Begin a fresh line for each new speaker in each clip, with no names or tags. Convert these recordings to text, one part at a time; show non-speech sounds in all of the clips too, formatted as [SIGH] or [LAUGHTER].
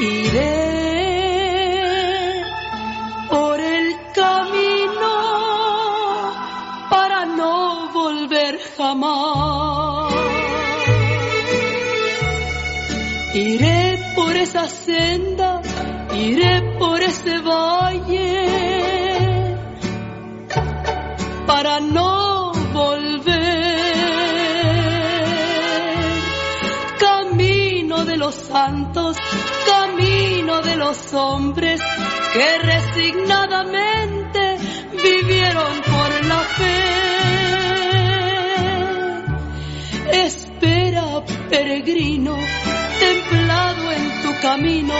Iré por el camino para no volver jamás. Iré por esa senda, iré por ese valle para no los hombres que resignadamente vivieron por la fe. Espera, peregrino, templado en tu camino,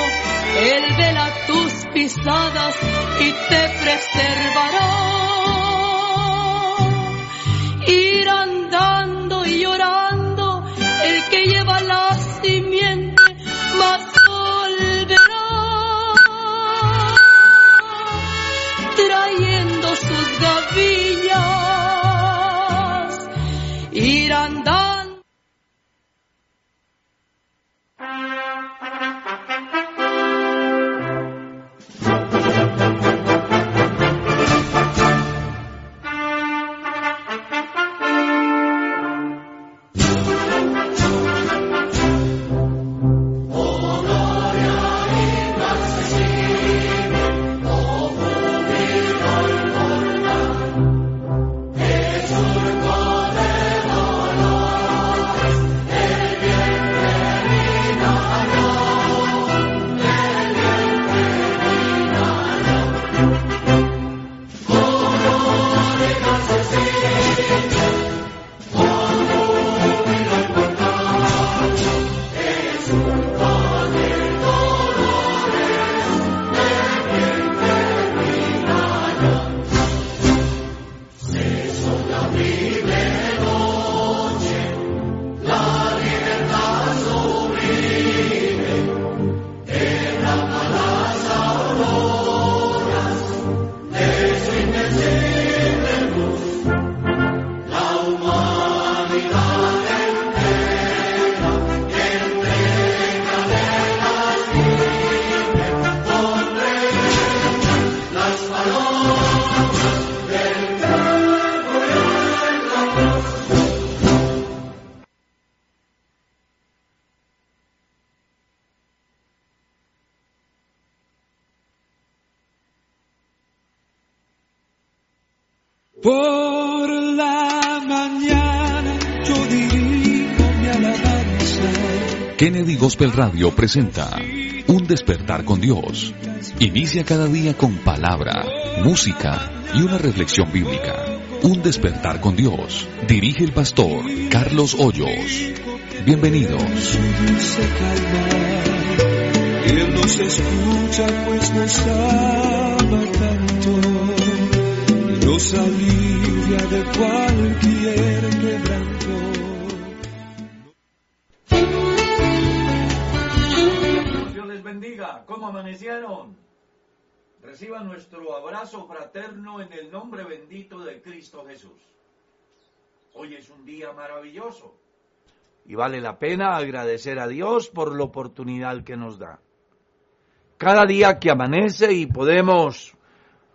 Él vela tus pisadas y te preservará.
Gospel Radio presenta Un despertar con Dios. Inicia cada día con palabra, música y una reflexión bíblica. Un despertar con Dios. Dirige el pastor Carlos Hoyos. Bienvenidos.
Bendiga. ¿Cómo amanecieron? Reciban nuestro abrazo fraterno en el nombre bendito de Cristo Jesús. Hoy es un día maravilloso y vale la pena agradecer a Dios por la oportunidad que nos da. Cada día que amanece y podemos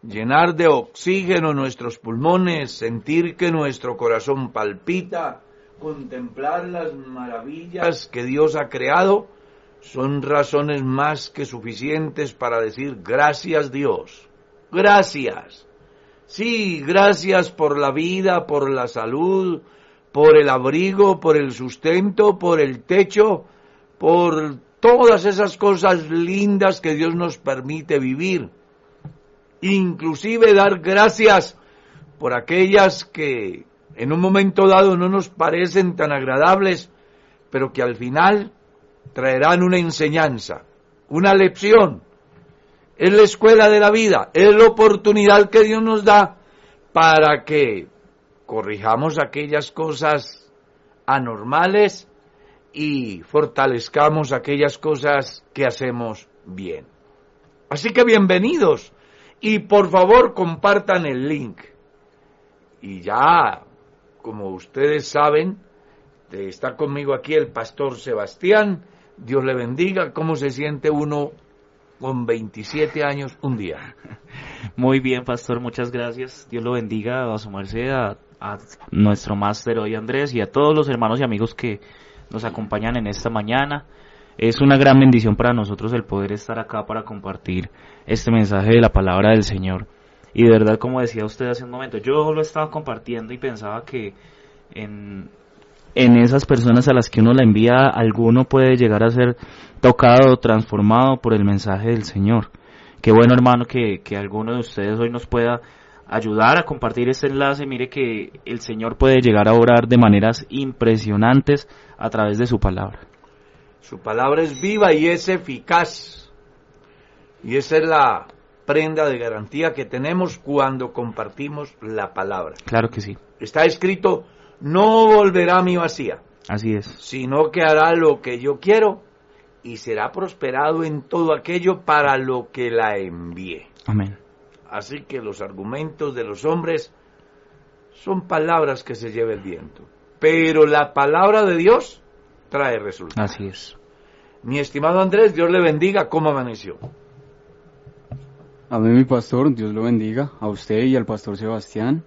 llenar de oxígeno nuestros pulmones, sentir que nuestro corazón palpita, contemplar las maravillas que Dios ha creado, son razones más que suficientes para decir gracias Dios, gracias. Sí, gracias por la vida, por la salud, por el abrigo, por el sustento, por el techo, por todas esas cosas lindas que Dios nos permite vivir. Inclusive dar gracias por aquellas que en un momento dado no nos parecen tan agradables, pero que al final traerán una enseñanza, una lección. Es la escuela de la vida, es la oportunidad que Dios nos da para que corrijamos aquellas cosas anormales y fortalezcamos aquellas cosas que hacemos bien. Así que bienvenidos y por favor compartan el link. Y ya, como ustedes saben, está conmigo aquí el pastor Sebastián Dios le bendiga. ¿Cómo se siente uno con 27 años un día? [LAUGHS]
Muy bien, pastor, muchas gracias. Dios lo bendiga a su merced, a, nuestro máster hoy Andrés y a todos los hermanos y amigos que nos acompañan en esta mañana. Es una gran bendición para nosotros el poder estar acá para compartir este mensaje de la palabra del Señor. Y de verdad, como decía usted hace un momento, yo lo estaba compartiendo y pensaba que en, en esas personas a las que uno la envía, alguno puede llegar a ser tocado, transformado por el mensaje del Señor. Qué bueno hermano que, que alguno de ustedes hoy nos pueda ayudar a compartir este enlace. Mire que el Señor puede llegar a orar de maneras impresionantes a través de su palabra.
Su palabra es viva y es eficaz. Y esa es la prenda de garantía que tenemos cuando compartimos la palabra.
Claro que sí.
Está escrito, no volverá a mi vacía,
Así es.
sino que hará lo que yo quiero y será prosperado en todo aquello para lo que la envié.
Amén.
Así que los argumentos de los hombres son palabras que se lleva el viento. Pero la palabra de Dios trae resultados.
Así es.
Mi estimado Andrés, Dios le bendiga. ¿Cómo amaneció?
Amén, mi pastor, Dios lo bendiga, a usted y al pastor Sebastián.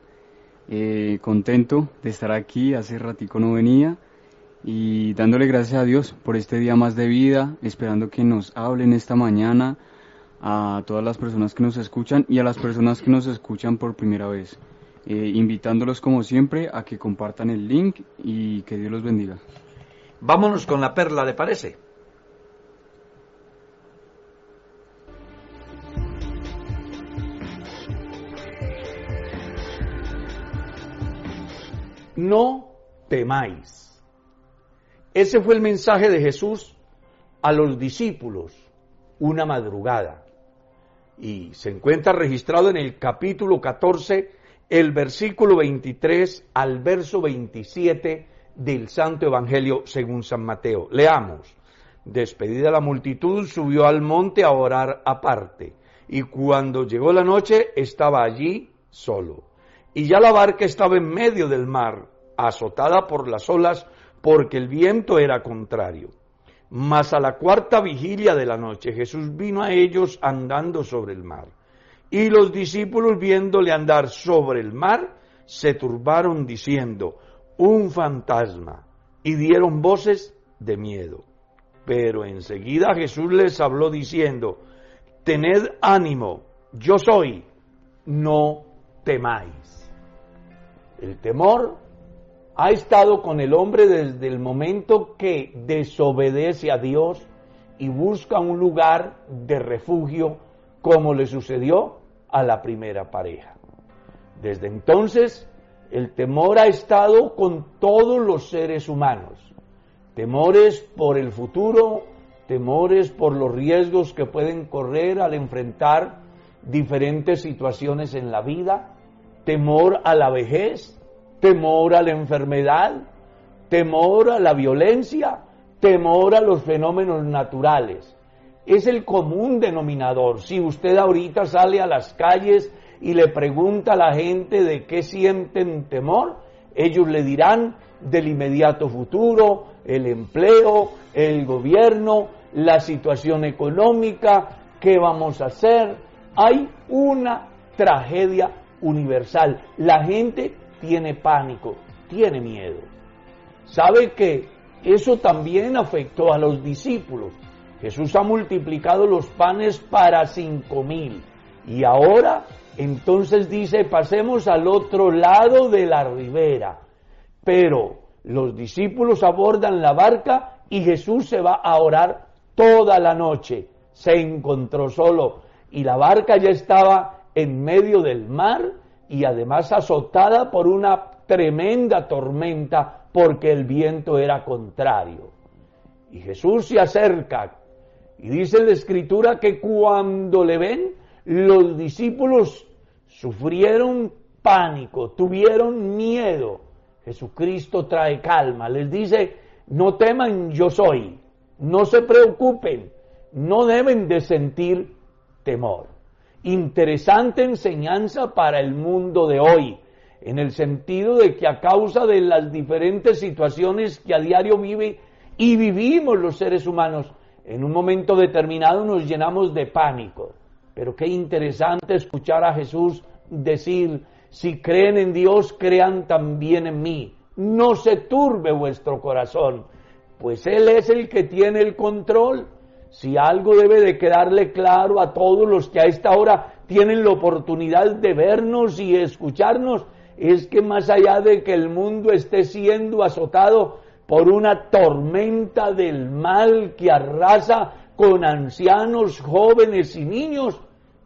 Eh, contento de estar aquí, hace ratico no venía y dándole gracias a Dios por este día más de vida, esperando que nos hablen esta mañana a todas las personas que nos escuchan y a las personas que nos escuchan por primera vez, Eh, invitándolos como siempre a que compartan el link y que Dios los bendiga.
Vámonos con la perla, ¿le parece? No temáis. Ese fue el mensaje de Jesús a los discípulos una madrugada. Y se encuentra registrado en el capítulo 14, el versículo 23 al verso 27 del Santo Evangelio según San Mateo. Leamos. Despedida la multitud, subió al monte a orar aparte. Y cuando llegó la noche, estaba allí solo. Y ya la barca estaba en medio del mar, azotada por las olas, porque el viento era contrario. Mas a la cuarta vigilia de la noche Jesús vino a ellos andando sobre el mar. Y los discípulos viéndole andar sobre el mar, se turbaron diciendo, un fantasma, y dieron voces de miedo. Pero enseguida Jesús les habló diciendo, tened ánimo, yo soy, no temáis. El temor ha estado con el hombre desde el momento que desobedece a Dios y busca un lugar de refugio como le sucedió a la primera pareja. Desde entonces, el temor ha estado con todos los seres humanos. Temores por el futuro, temores por los riesgos que pueden correr al enfrentar diferentes situaciones en la vida, temor a la vejez, temor a la enfermedad, temor a la violencia, temor a los fenómenos naturales. Es el común denominador. Si usted ahorita sale a las calles y le pregunta a la gente de qué sienten temor, ellos le dirán del inmediato futuro, el empleo, el gobierno, la situación económica, qué vamos a hacer. Hay una tragedia universal. La gente tiene pánico, tiene miedo. ¿Sabe que eso también afectó a los discípulos? Jesús ha multiplicado los panes para cinco mil. Y ahora, entonces dice, pasemos al otro lado de la ribera. Pero los discípulos abordan la barca y Jesús se va a orar toda la noche. Se encontró solo y la barca ya estaba en medio del mar y además azotada por una tremenda tormenta porque el viento era contrario. Y Jesús se acerca y dice la escritura que cuando le ven, los discípulos sufrieron pánico, tuvieron miedo. Jesucristo trae calma, les dice, no teman, yo soy, no se preocupen, no deben de sentir temor interesante enseñanza para el mundo de hoy, en el sentido de que a causa de las diferentes situaciones que a diario vive Y vivimos los seres humanos. En un momento determinado nos llenamos de pánico. Pero qué interesante escuchar a Jesús decir, si creen en Dios, crean también en mí. No se turbe vuestro corazón, pues Él es el que tiene el control. Si algo debe de quedarle claro a todos los que a esta hora tienen la oportunidad de vernos y escucharnos, es que más allá de que el mundo esté siendo azotado por una tormenta del mal que arrasa con ancianos, jóvenes y niños,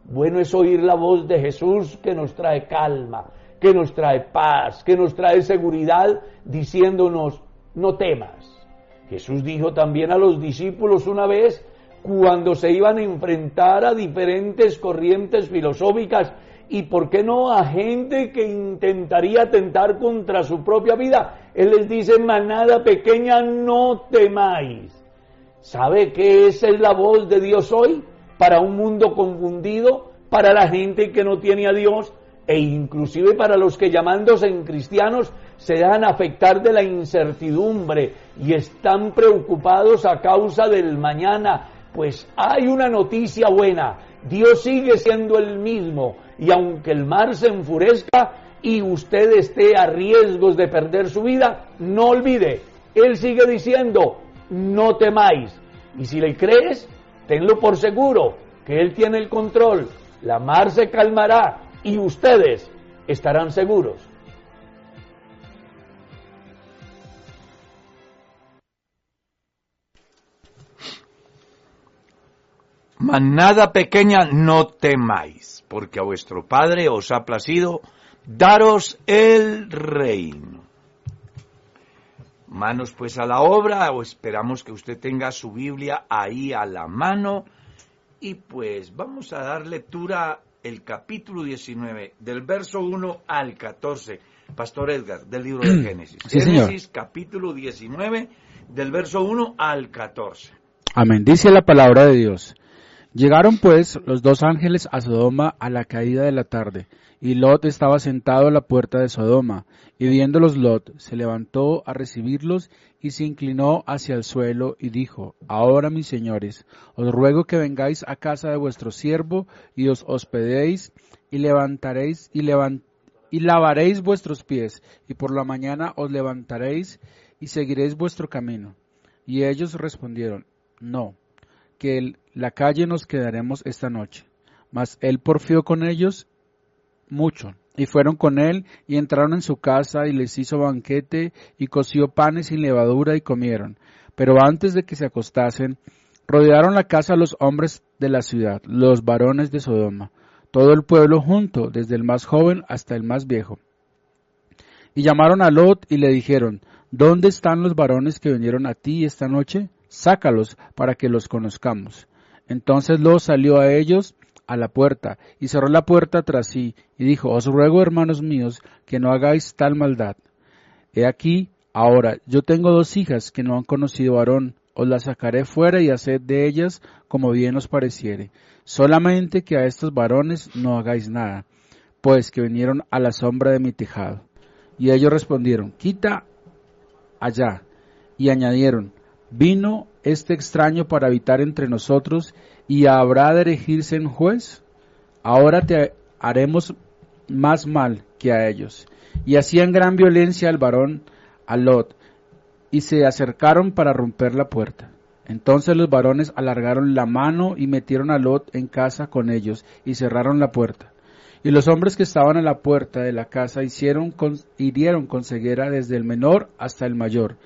bueno es oír la voz de Jesús que nos trae calma, que nos trae paz, que nos trae seguridad, diciéndonos, no temas. Jesús dijo también a los discípulos una vez, cuando se iban a enfrentar a diferentes corrientes filosóficas y por qué no a gente que intentaría atentar contra su propia vida. Él les dice, manada pequeña, no temáis. ¿Sabe qué es la voz de Dios hoy? Para un mundo confundido, para la gente que no tiene a Dios e inclusive para los que llamándose en cristianos se dejan afectar de la incertidumbre y están preocupados a causa del mañana, pues hay una noticia buena, Dios sigue siendo el mismo y aunque el mar se enfurezca y usted esté a riesgos de perder su vida, no olvide, Él sigue diciendo, no temáis. Y si le crees, tenlo por seguro que Él tiene el control, la mar se calmará y ustedes estarán seguros.
Manada pequeña, no temáis, porque a vuestro Padre os ha placido daros el reino. Manos pues a la obra, o esperamos que usted tenga su Biblia ahí a la mano, y pues vamos a dar lectura el capítulo 19, del verso 1 al 14. Pastor Edgar, del libro de [CLEARS THROAT] Génesis. Génesis capítulo 19, del verso 1 al 14.
Amén. Dice la palabra de Dios. Llegaron pues los dos ángeles a Sodoma a la caída de la tarde, y Lot estaba sentado a la puerta de Sodoma, y viéndolos Lot se levantó a recibirlos y se inclinó hacia el suelo y dijo, Ahora mis señores, os ruego que vengáis a casa de vuestro siervo y os hospedéis y levantaréis y, y lavaréis vuestros pies, y por la mañana os levantaréis y seguiréis vuestro camino. Y ellos respondieron, No que la calle nos quedaremos esta noche. Mas él porfió con ellos mucho. Y fueron con él y entraron en su casa y les hizo banquete y coció panes sin levadura y comieron. Pero antes de que se acostasen, rodearon la casa los hombres de la ciudad, los varones de Sodoma, todo el pueblo junto, desde el más joven hasta el más viejo. Y llamaron a Lot y le dijeron, ¿Dónde están los varones que vinieron a ti esta noche? sácalos para que los conozcamos. Entonces Lot salió a ellos a la puerta y cerró la puerta tras sí y dijo, os ruego hermanos míos que no hagáis tal maldad. He aquí, ahora, yo tengo dos hijas que no han conocido varón, os las sacaré fuera y haced de ellas como bien os pareciere. Solamente que a estos varones no hagáis nada, pues que vinieron a la sombra de mi tejado. Y ellos respondieron, quita allá. Y añadieron, ¿Vino este extraño para habitar entre nosotros y habrá de erigirse en juez? Ahora te haremos más mal que a ellos. Y hacían gran violencia al varón, a Lot, y se acercaron para romper la puerta. Entonces los varones alargaron la mano y metieron a Lot en casa con ellos y cerraron la puerta. Y los hombres que estaban a la puerta de la casa hicieron hirieron con ceguera desde el menor hasta el mayor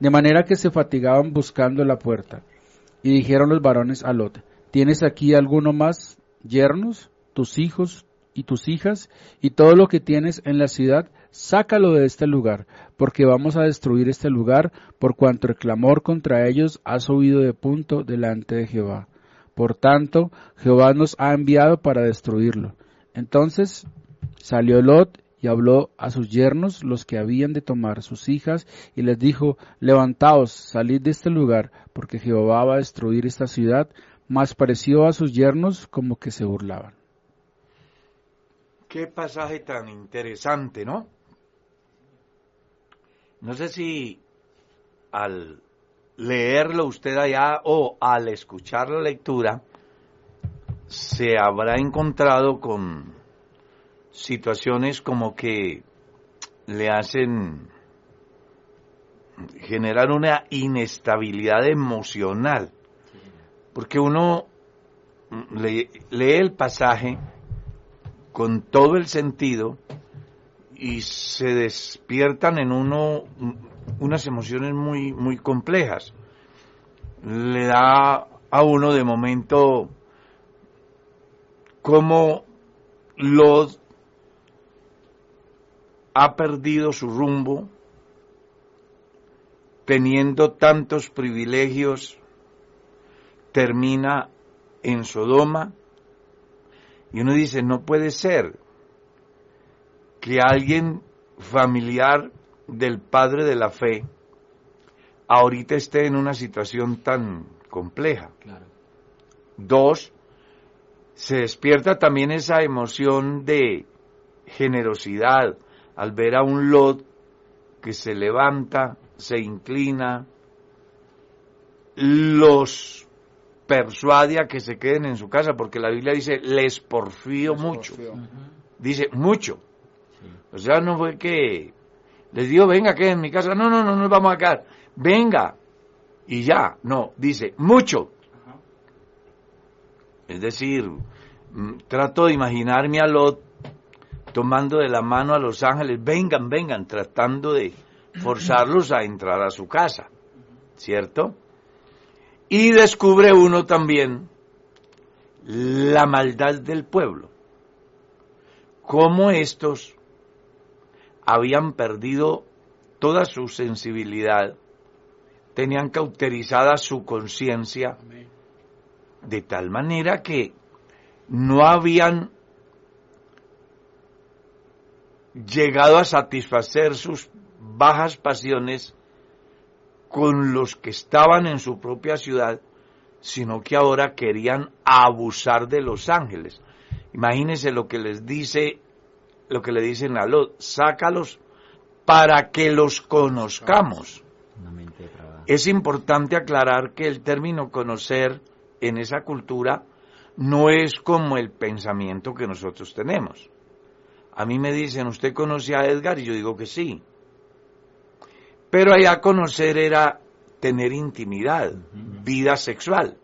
de manera que se fatigaban buscando la puerta. Y dijeron los varones a Lot, ¿tienes aquí alguno más yernos, tus hijos y tus hijas, y todo lo que tienes en la ciudad? Sácalo de este lugar, porque vamos a destruir este lugar, por cuanto el clamor contra ellos ha subido de punto delante de Jehová. Por tanto, Jehová nos ha enviado para destruirlo. Entonces salió Lot y habló a sus yernos, los que habían de tomar sus hijas, y les dijo, levantaos, salid de este lugar, porque Jehová va a destruir esta ciudad, mas pareció a sus yernos como que se burlaban.
Qué pasaje tan interesante, ¿no? No sé si al
leerlo usted allá o al escuchar la lectura, se habrá encontrado con situaciones como que le hacen generar una inestabilidad emocional, porque uno lee, el pasaje con todo el sentido y se despiertan en uno unas emociones muy muy complejas. Le da a uno de momento como los ha perdido su rumbo, teniendo tantos privilegios, termina en Sodoma. Y uno dice, no puede ser que alguien familiar del padre de la fe ahorita esté en una situación tan compleja. Dos, se despierta también esa emoción de generosidad al ver a un Lot que se levanta, se inclina, los persuade a que se queden en su casa, porque la Biblia dice, les porfío mucho. Dice, mucho. O sea, no fue que les digo, venga, queden en mi casa. No, no, no, nos vamos a quedar. Venga. Y ya. No, dice, mucho. Es decir, mm, trato de imaginarme a Lot tomando de la mano a los ángeles, vengan, vengan, tratando de forzarlos a entrar a su casa, ¿cierto? Y descubre uno también la maldad del pueblo, cómo estos habían perdido toda su sensibilidad, tenían cauterizada su conciencia, de tal manera que no habían llegado a satisfacer sus bajas pasiones con los que estaban en su propia ciudad, sino que ahora querían abusar de los ángeles. Imagínense lo que les dice, lo que le dicen a Lot, sácalos para que los conozcamos. Es importante aclarar que el término conocer en esa cultura no es como el pensamiento que nosotros tenemos. A mí me dicen, ¿usted conoce a Edgar? Y yo digo que sí. Pero allá conocer era tener intimidad, vida sexual.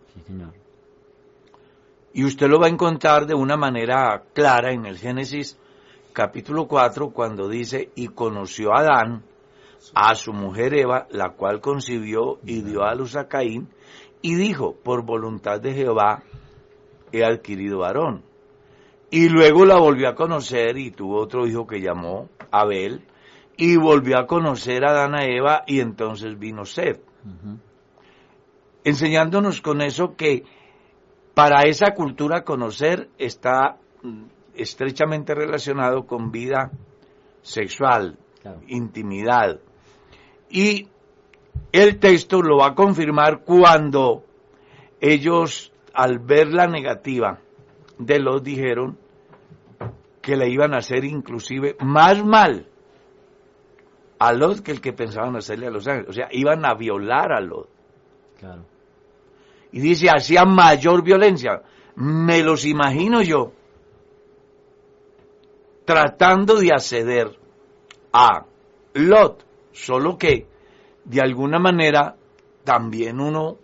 Y usted lo va a encontrar de una manera clara en el Génesis capítulo 4 cuando dice, y conoció a Adán, a su mujer Eva, la cual concibió y dio a luz a Caín, y dijo, por voluntad de Jehová he adquirido varón. Y luego la volvió a conocer y tuvo otro hijo que llamó Abel. Y volvió a conocer a Adán a Eva y entonces vino Seth. Enseñándonos con eso que para esa cultura conocer está mm, estrechamente relacionado con vida sexual, intimidad. Y el texto lo va a confirmar cuando ellos, al ver la negativa, de los dijeron que le iban a hacer inclusive más mal a Lot que el que pensaban hacerle a los ángeles. O sea, iban a violar a Lot. Claro. Y dice, hacía mayor violencia. Me los imagino yo tratando de acceder a Lot, solo que de alguna manera también uno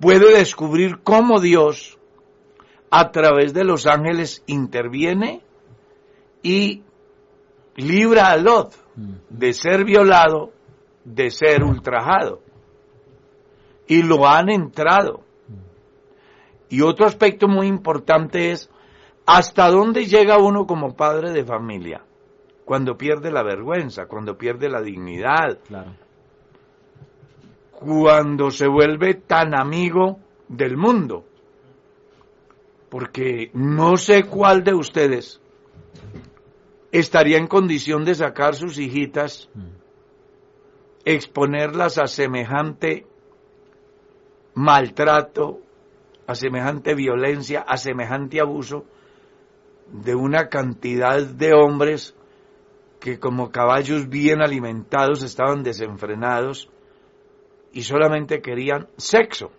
puede descubrir cómo Dios a través de los ángeles interviene y libra a Lot de ser violado, de ser ultrajado. Y lo han entrado. Y otro aspecto muy importante es hasta dónde llega uno como padre de familia cuando pierde la vergüenza, cuando pierde la dignidad, cuando se vuelve tan amigo del mundo. Porque no sé cuál de ustedes estaría en condición de sacar sus hijitas, exponerlas a semejante maltrato, a semejante violencia, a semejante abuso de una cantidad de hombres que como caballos bien alimentados estaban desenfrenados y solamente querían sexo.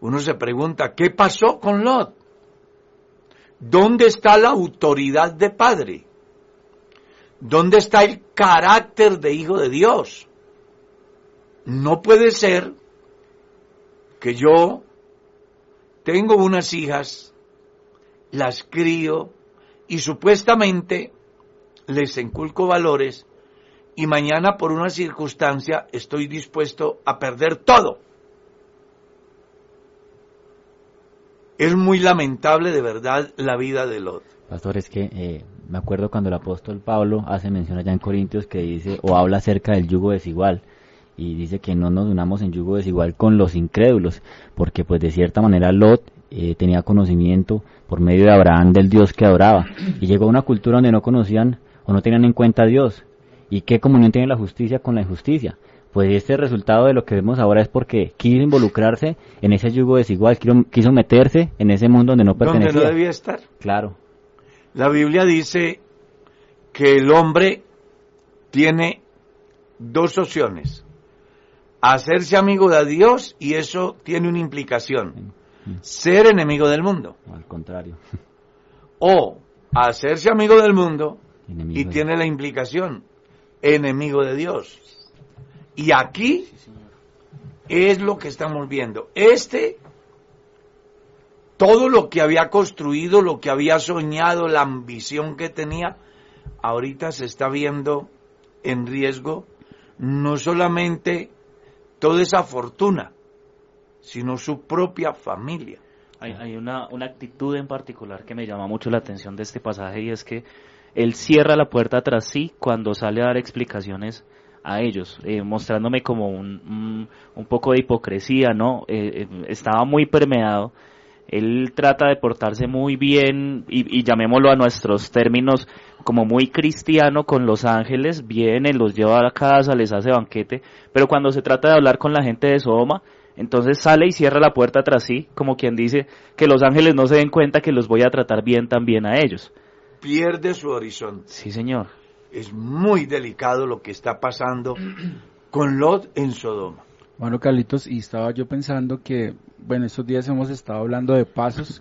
Uno se pregunta, ¿qué pasó con Lot? ¿Dónde está la autoridad de padre? ¿Dónde está el carácter de hijo de Dios? No puede ser que yo tengo unas hijas, las crío y supuestamente les inculco valores y mañana por una circunstancia estoy dispuesto a perder todo. Es muy lamentable de verdad la vida de Lot.
Pastor, es que eh, me acuerdo cuando el apóstol Pablo hace mención allá en Corintios que dice o habla acerca del yugo desigual y dice que no nos unamos en yugo desigual con los incrédulos, porque pues de cierta manera Lot eh, tenía conocimiento por medio de Abraham del Dios que adoraba y llegó a una cultura donde no conocían o no tenían en cuenta a Dios. ¿Y qué comunión tiene la justicia con la injusticia? Pues este resultado de lo que vemos ahora es porque quiso involucrarse en ese yugo desigual, quiso, meterse en ese mundo donde no pertenecía.
Donde no debía estar.
Claro.
La Biblia dice que el hombre tiene dos opciones. Hacerse amigo de Dios y eso tiene una implicación. Ser enemigo del mundo.
Al contrario.
O hacerse amigo del mundo y tiene la implicación enemigo de Dios. Y aquí es lo que estamos viendo. Este, todo lo que había construido, lo que había soñado, la ambición que tenía, ahorita se está viendo en riesgo no solamente toda esa fortuna, sino su propia familia.
Hay, una, una actitud en particular que me llama mucho la atención de este pasaje y es que él cierra la puerta tras sí cuando sale a dar explicaciones a ellos, eh, mostrándome como un, un, poco de hipocresía, ¿no? Eh, eh, estaba muy permeado. Él trata de portarse muy bien y, y, llamémoslo a nuestros términos como muy cristiano con los ángeles, viene, los lleva a la casa, les hace banquete, pero cuando se trata de hablar con la gente de Sodoma, entonces sale y cierra la puerta tras sí, como quien dice que los ángeles no se den cuenta que los voy a tratar bien también a ellos
pierde su horizonte.
Sí, señor.
Es muy delicado lo que está pasando con Lot en Sodoma.
Bueno, Carlitos, y estaba yo pensando que, bueno, estos días hemos estado hablando de pasos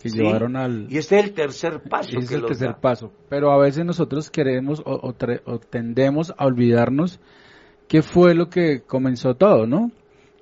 que llevaron al...
Y este es el tercer paso.
es el tercer paso. Pero a veces nosotros queremos o, tendemos a olvidarnos qué fue lo que comenzó todo, ¿no?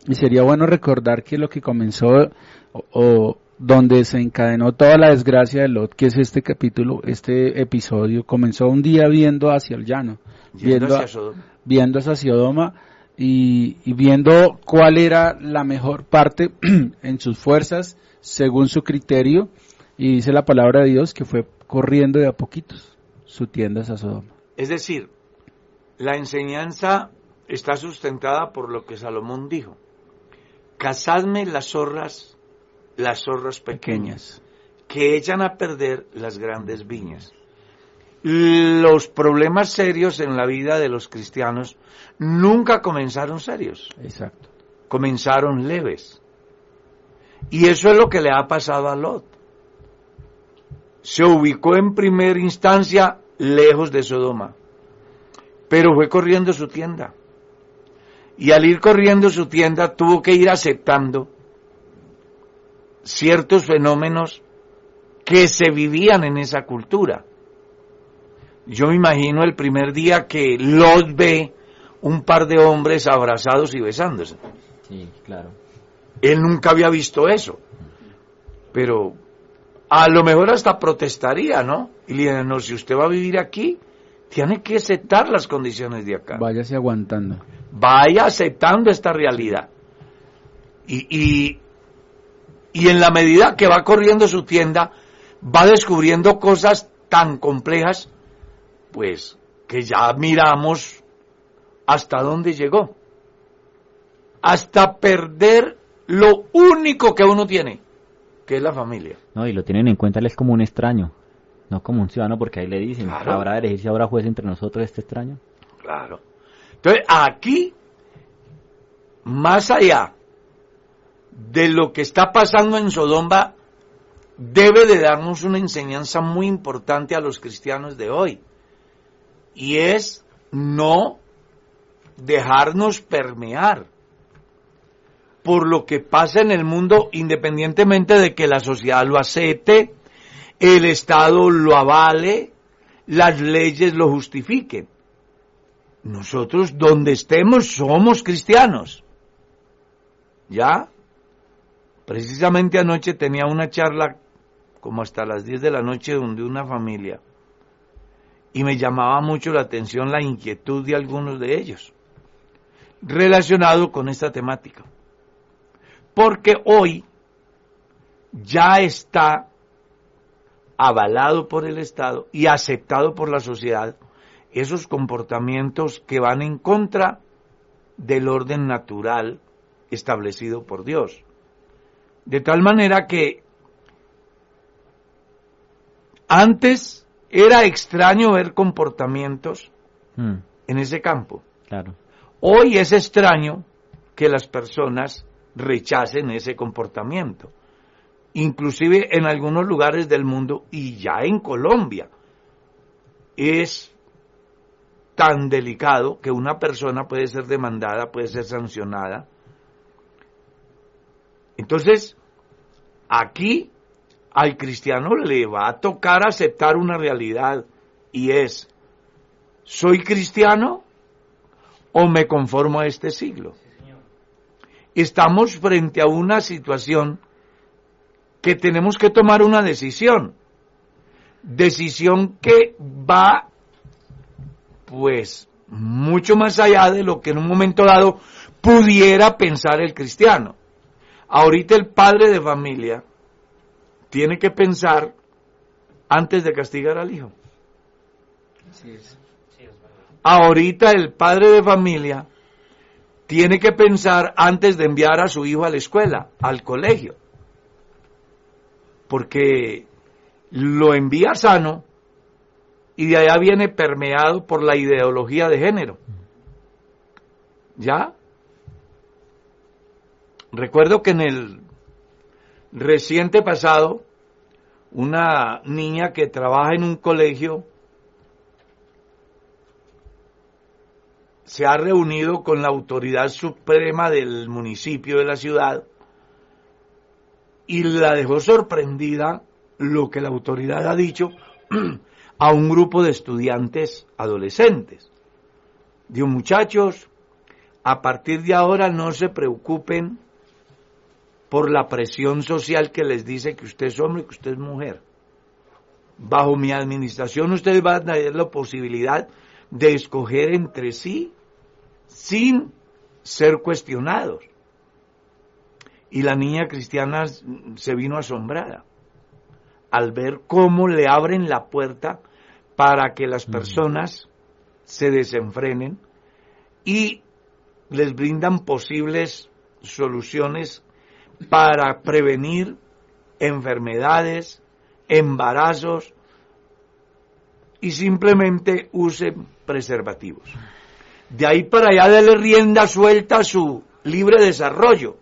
Y sería bueno recordar que lo que comenzó o donde se encadenó toda la desgracia de Lot, que es este capítulo, este episodio, comenzó un día viendo hacia el llano, viendo, hacia Sodoma, viendo hacia Sodoma y, viendo cuál era la mejor parte [CLEARS THROAT] en sus fuerzas, según su criterio, y dice la palabra de Dios que fue corriendo de a poquitos su tienda hacia Sodoma.
Es decir, la enseñanza está sustentada por lo que Salomón dijo. Casadme las zorras las zorras pequeñas, que echan a perder las grandes viñas. Los problemas serios en la vida de los cristianos nunca comenzaron serios.
Exacto.
Comenzaron leves. Y eso es lo que le ha pasado a Lot. Se ubicó en primera instancia lejos de Sodoma, pero fue corriendo su tienda. Y al ir corriendo su tienda tuvo que ir aceptando ciertos fenómenos que se vivían en esa cultura. Yo me imagino el primer día que Lot ve un par de hombres abrazados y besándose.
Sí, claro.
Él nunca había visto eso. Pero a lo mejor hasta protestaría, ¿no? Y le diría, no, si usted va a vivir aquí, tiene que aceptar las condiciones de acá.
Váyase aguantando.
Vaya aceptando esta realidad. Y, y y en la medida que va corriendo su tienda, va descubriendo cosas tan complejas, pues que ya miramos hasta dónde llegó. Hasta perder lo único que uno tiene, que es la familia.
No, y lo tienen en cuenta, él es como un extraño, no como un ciudadano, porque ahí le dicen, ¿habrá de elegir si habrá juez entre nosotros este extraño?
Claro. Entonces, aquí, más allá de lo que está pasando en Sodoma debe de darnos una enseñanza muy importante a los cristianos de hoy. Y es no dejarnos permear por lo que pasa en el mundo independientemente de que la sociedad lo acepte, el Estado lo avale, las leyes lo justifiquen. Nosotros donde estemos somos cristianos. ¿Ya? Precisamente anoche tenía una charla como hasta las 10 de la noche donde una familia y me llamaba mucho la atención la inquietud de algunos de ellos relacionado con esta temática. Porque hoy ya está avalado por el Estado y aceptado por la sociedad esos comportamientos que van en contra del orden natural establecido por Dios. De tal manera que antes era extraño ver comportamientos
Mm,
en ese campo.
claro.
Hoy es extraño que las personas rechacen ese comportamiento, inclusive en algunos lugares del mundo y ya en Colombia. Es tan delicado que una persona puede ser demandada, puede ser sancionada. Entonces, aquí al cristiano le va a tocar aceptar una realidad y es, ¿soy cristiano o me conformo a este siglo? Estamos frente a una situación que tenemos que tomar una decisión. Decisión que va, pues, mucho más allá de lo que en un momento dado pudiera pensar el cristiano. Ahorita el padre de familia tiene que pensar antes de castigar al hijo. Ahorita el padre de familia tiene que pensar antes de enviar a su hijo a la escuela, al colegio. Porque lo envía sano y de allá viene permeado por la ideología de género. ¿Ya? Recuerdo que en el reciente pasado, una niña que trabaja en un colegio se ha reunido con la autoridad suprema del municipio de la ciudad y la dejó sorprendida lo que la autoridad ha dicho [CLEARS THROAT] a un grupo de estudiantes adolescentes. Dijo, muchachos, a partir de ahora no se preocupen por la presión social que les dice que usted es hombre y que usted es mujer. Bajo mi administración ustedes van a tener la posibilidad de escoger entre sí sin ser cuestionados. Y la niña cristiana se vino asombrada al ver cómo le abren la puerta para que las personas se desenfrenen y les brindan posibles soluciones para prevenir enfermedades, embarazos y simplemente usen preservativos. De ahí para allá darle rienda suelta a su libre desarrollo.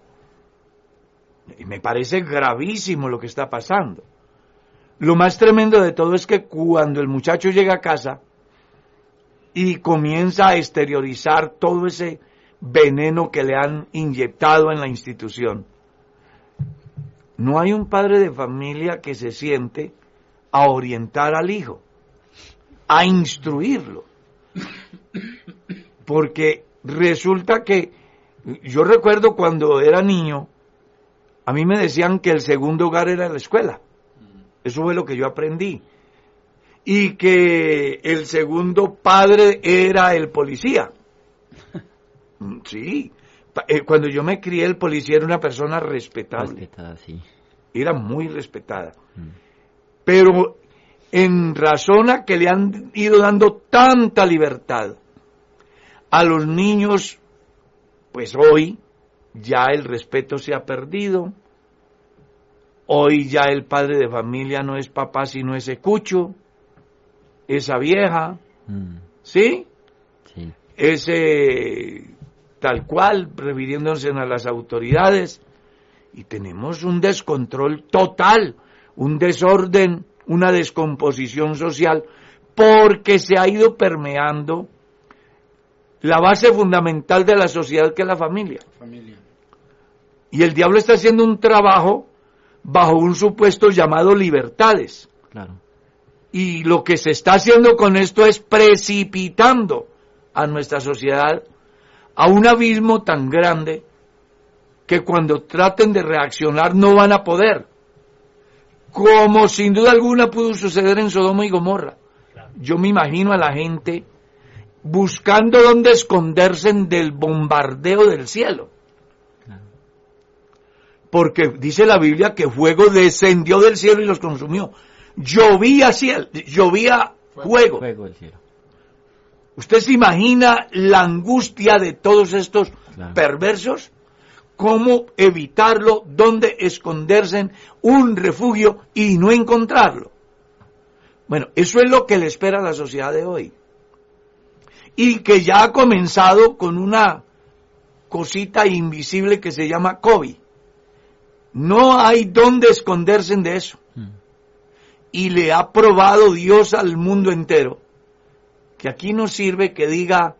Y me parece gravísimo lo que está pasando. Lo más tremendo de todo es que cuando el muchacho llega a casa y comienza a exteriorizar todo ese veneno que le han inyectado en la institución, no hay un padre de familia que se siente a orientar al hijo, a instruirlo. Porque resulta que yo recuerdo cuando era niño, a mí me decían que el segundo hogar era la escuela. Eso fue lo que yo aprendí. Y que el segundo padre era el policía. [LAUGHS] Sí. Eh, Cuando yo me crié, el policía era una persona respetable.
Respetada, sí.
Era muy respetada. Pero en razón a que le han ido dando tanta libertad a los niños, pues hoy ya el respeto se ha perdido. Hoy ya el padre de familia no es papá, sino ese cucho, esa vieja,
Mm,
¿sí?
sí.
ese tal cual, refiriéndose a las autoridades, y tenemos un descontrol total, un desorden, una descomposición social, porque se ha ido permeando la base fundamental de la sociedad que es la familia. Y el diablo está haciendo un trabajo bajo un supuesto llamado libertades.
Claro.
Y lo que se está haciendo con esto es precipitando a nuestra sociedad a un abismo tan grande que cuando traten de reaccionar no van a poder. Como sin duda alguna pudo suceder en Sodoma y Gomorra. Yo me imagino a la gente buscando dónde esconderse del bombardeo del cielo. Porque dice la Biblia que fuego descendió del cielo y los consumió. Llovía cielo, llovía fuego.
Fuego del cielo.
¿Usted se imagina la angustia de todos estos
Claro.
perversos? ¿Cómo evitarlo? ¿Dónde esconderse un refugio y no encontrarlo? Bueno, eso es lo que le espera a la sociedad de hoy. Y que ya ha comenzado con una cosita invisible que se llama COVID. No hay dónde esconderse de eso.
Mm.
Y le ha probado Dios al mundo entero que aquí no sirve que diga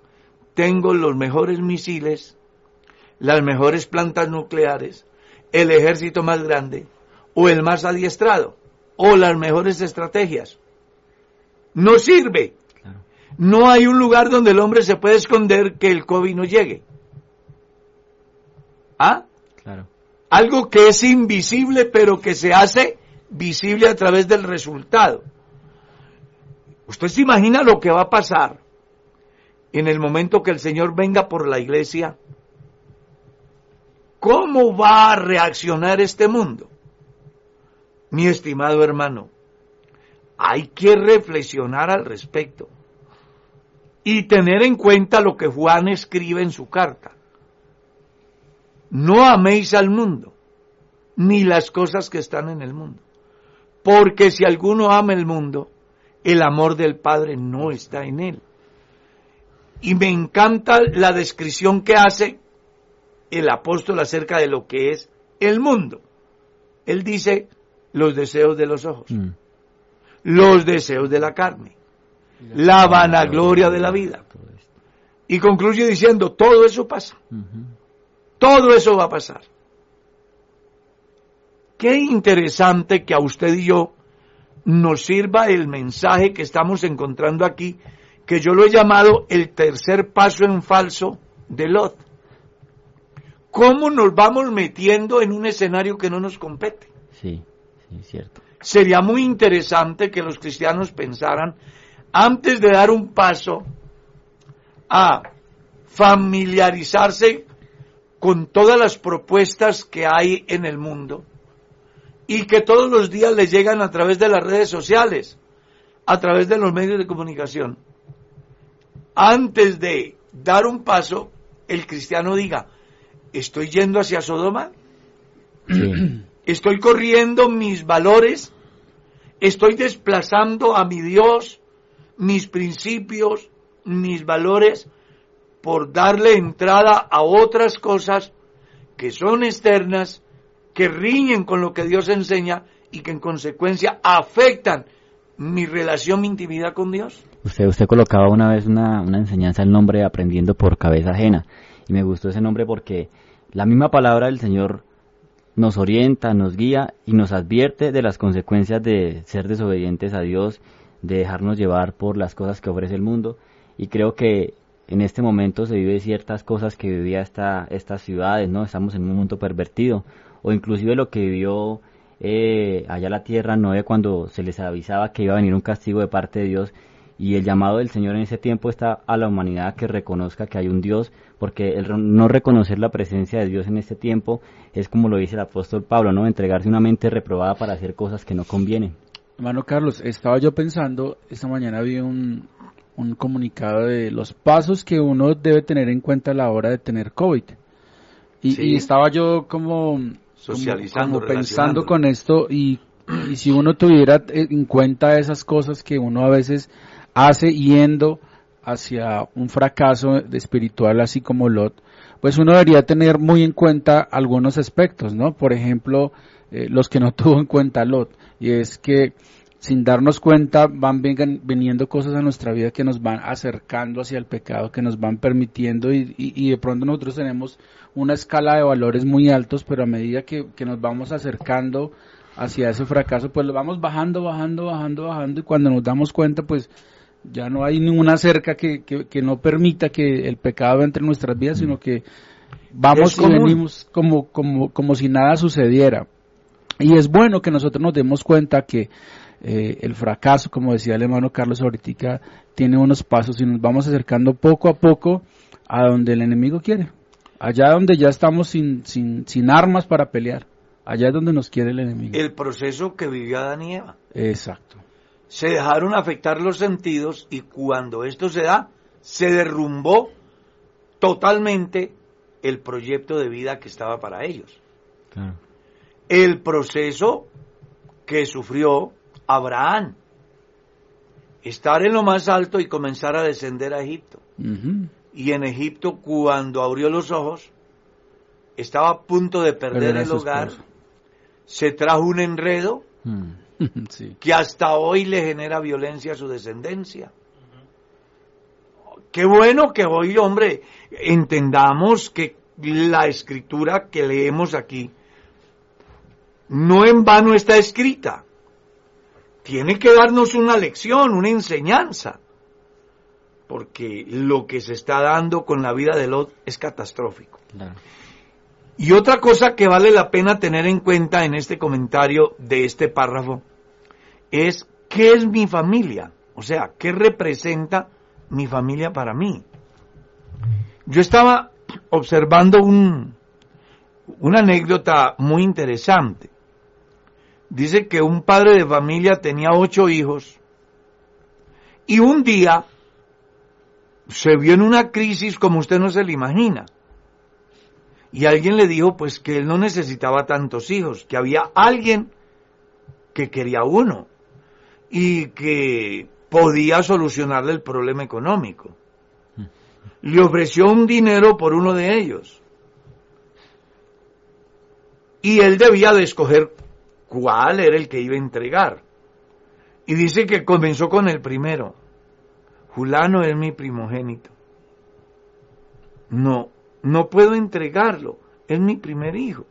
tengo los mejores misiles, las mejores plantas nucleares, el ejército más grande, o el más adiestrado, o las mejores estrategias. No sirve.
Claro.
No hay un lugar donde el hombre se puede esconder que el COVID no llegue. ¿Ah?
Claro.
Algo que es invisible pero que se hace visible a través del resultado. ¿Usted se imagina lo que va a pasar en el momento que el Señor venga por la iglesia? ¿Cómo va a reaccionar este mundo? Mi estimado hermano, hay que reflexionar al respecto y tener en cuenta lo que Juan escribe en su carta. No améis al mundo, ni las cosas que están en el mundo. Porque si alguno ama el mundo, el amor del Padre no está en él. Y me encanta la descripción que hace el apóstol acerca de lo que es el mundo. Él dice los deseos de los ojos,
Mm.
los deseos de la carne, la vanagloria de la vida. Y concluye diciendo, todo eso pasa. Todo eso va a pasar. Qué interesante que a usted y yo nos sirva el mensaje que estamos encontrando aquí, que yo lo he llamado el tercer paso en falso de Lot. ¿Cómo nos vamos metiendo en un escenario que no nos compete?
Sí, sí, cierto.
Sería muy interesante que los cristianos pensaran, antes de dar un paso a familiarizarse con todas las propuestas que hay en el mundo y que todos los días les llegan a través de las redes sociales, a través de los medios de comunicación. Antes de dar un paso, el cristiano diga, ¿estoy yendo hacia Sodoma?
Sí.
¿Estoy corriendo mis valores? ¿Estoy desplazando a mi Dios, mis principios, mis valores, por darle entrada a otras cosas que son externas, que riñen con lo que Dios enseña y que en consecuencia afectan mi relación, mi intimidad con Dios?
Usted, usted colocaba una vez una, una enseñanza el nombre aprendiendo por cabeza ajena. Y me gustó ese nombre porque la misma palabra del Señor nos orienta, nos guía y nos advierte de las consecuencias de ser desobedientes a Dios, de dejarnos llevar por las cosas que ofrece el mundo. Y creo que en este momento se vive ciertas cosas que vivía esta, estas ciudades, ¿no? Estamos en un mundo pervertido. O inclusive lo que vivió eh, allá la tierra Noé cuando se les avisaba que iba a venir un castigo de parte de Dios y el llamado del Señor en ese tiempo está a la humanidad que reconozca que hay un Dios, porque el no reconocer la presencia de Dios en este tiempo es como lo dice el apóstol Pablo, ¿no? Entregarse una mente reprobada para hacer cosas que no convienen.
Hermano Carlos, estaba yo pensando, esta mañana vi un, un comunicado de los pasos que uno debe tener en cuenta a la hora de tener COVID. Y,
Sí.
y estaba yo como-
Socializando,
como pensando con esto y, y si uno tuviera en cuenta esas cosas que uno a veces hace yendo hacia un fracaso espiritual así como Lot, pues uno debería tener muy en cuenta algunos aspectos, ¿no? Por ejemplo, eh, los que no [LAUGHS] tuvo en cuenta Lot, y es que sin darnos cuenta van vengan- viniendo cosas a nuestra vida que nos van acercando hacia el pecado, que nos van permitiendo y, y- y de pronto nosotros tenemos una escala de valores muy altos, pero a medida que, que nos vamos acercando hacia ese fracaso, pues lo vamos bajando, bajando, bajando, bajando y cuando nos damos cuenta, pues ya no hay ninguna cerca que, que, que no permita que el pecado entre en nuestras vidas, sino que vamos y venimos como, como, como si nada sucediera. Y es bueno que nosotros nos demos cuenta que eh, el fracaso, como decía el hermano Carlos ahorita, tiene unos pasos y nos vamos acercando poco a poco a donde el enemigo quiere. Allá donde ya estamos sin, sin, sin armas para pelear. Allá es donde nos quiere el enemigo.
El proceso que vivió Adán y Eva.
Exacto.
Se dejaron afectar los sentidos y cuando esto se da, se derrumbó totalmente el proyecto de vida que estaba para ellos.
Claro.
El proceso que sufrió Abraham. Estar en lo más alto y comenzar a descender a Egipto. Y en Egipto, cuando abrió los ojos, estaba a punto de perder el hogar.
esposo.
Se trajo un enredo
Mm. [LAUGHS]
sí.
que hasta hoy le genera violencia a su descendencia. Qué bueno que hoy, hombre, entendamos que la escritura que leemos aquí no en vano está escrita. Tiene que darnos una lección, una enseñanza. Porque lo que se está dando con la vida de Lot es catastrófico.
Claro.
Y otra cosa que vale la pena tener en cuenta en este comentario de este párrafo es qué es mi familia, o sea, qué representa mi familia para mí. Yo estaba observando un, una anécdota muy interesante. Dice que un padre de familia tenía ocho hijos y un día se vio en una crisis como usted no se le imagina. Y alguien le dijo pues que él no necesitaba tantos hijos, que había alguien que quería uno y que podía solucionarle el problema económico. Le ofreció un dinero por uno de ellos. Y él debía de escoger cuál era el que iba a entregar. Y dice que comenzó con el primero. Julano es mi primogénito. No, no puedo entregarlo. Es mi primer hijo.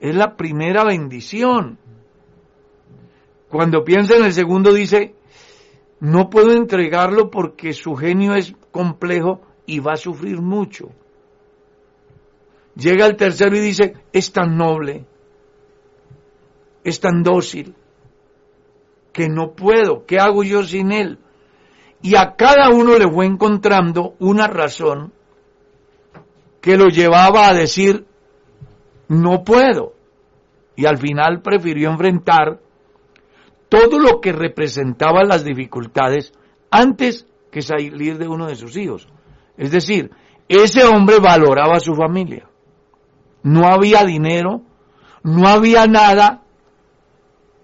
Es la primera bendición. Cuando piensa en el segundo dice, no puedo entregarlo porque su genio es complejo y va a sufrir mucho. Llega el tercero y dice, es tan noble, es tan dócil, que no puedo, ¿qué hago yo sin él? Y a cada uno le fue encontrando una razón que lo llevaba a decir, no puedo. Y al final prefirió enfrentar todo lo que representaba las dificultades antes que salir de uno de sus hijos. Es decir, ese hombre valoraba a su familia. No había dinero, no había nada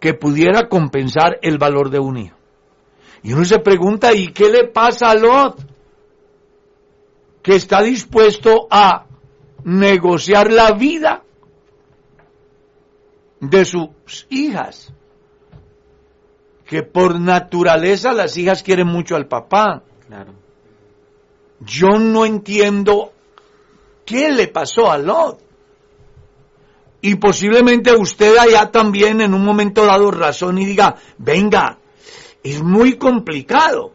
que pudiera compensar el valor de un hijo. Y uno se pregunta, ¿y qué le pasa a Lot? Que está dispuesto a negociar la vida de sus hijas. Que por naturaleza las hijas quieren mucho al papá.
Claro.
Yo no entiendo qué le pasó a Lot. Y posiblemente usted haya también en un momento dado razón y diga, venga, es muy complicado.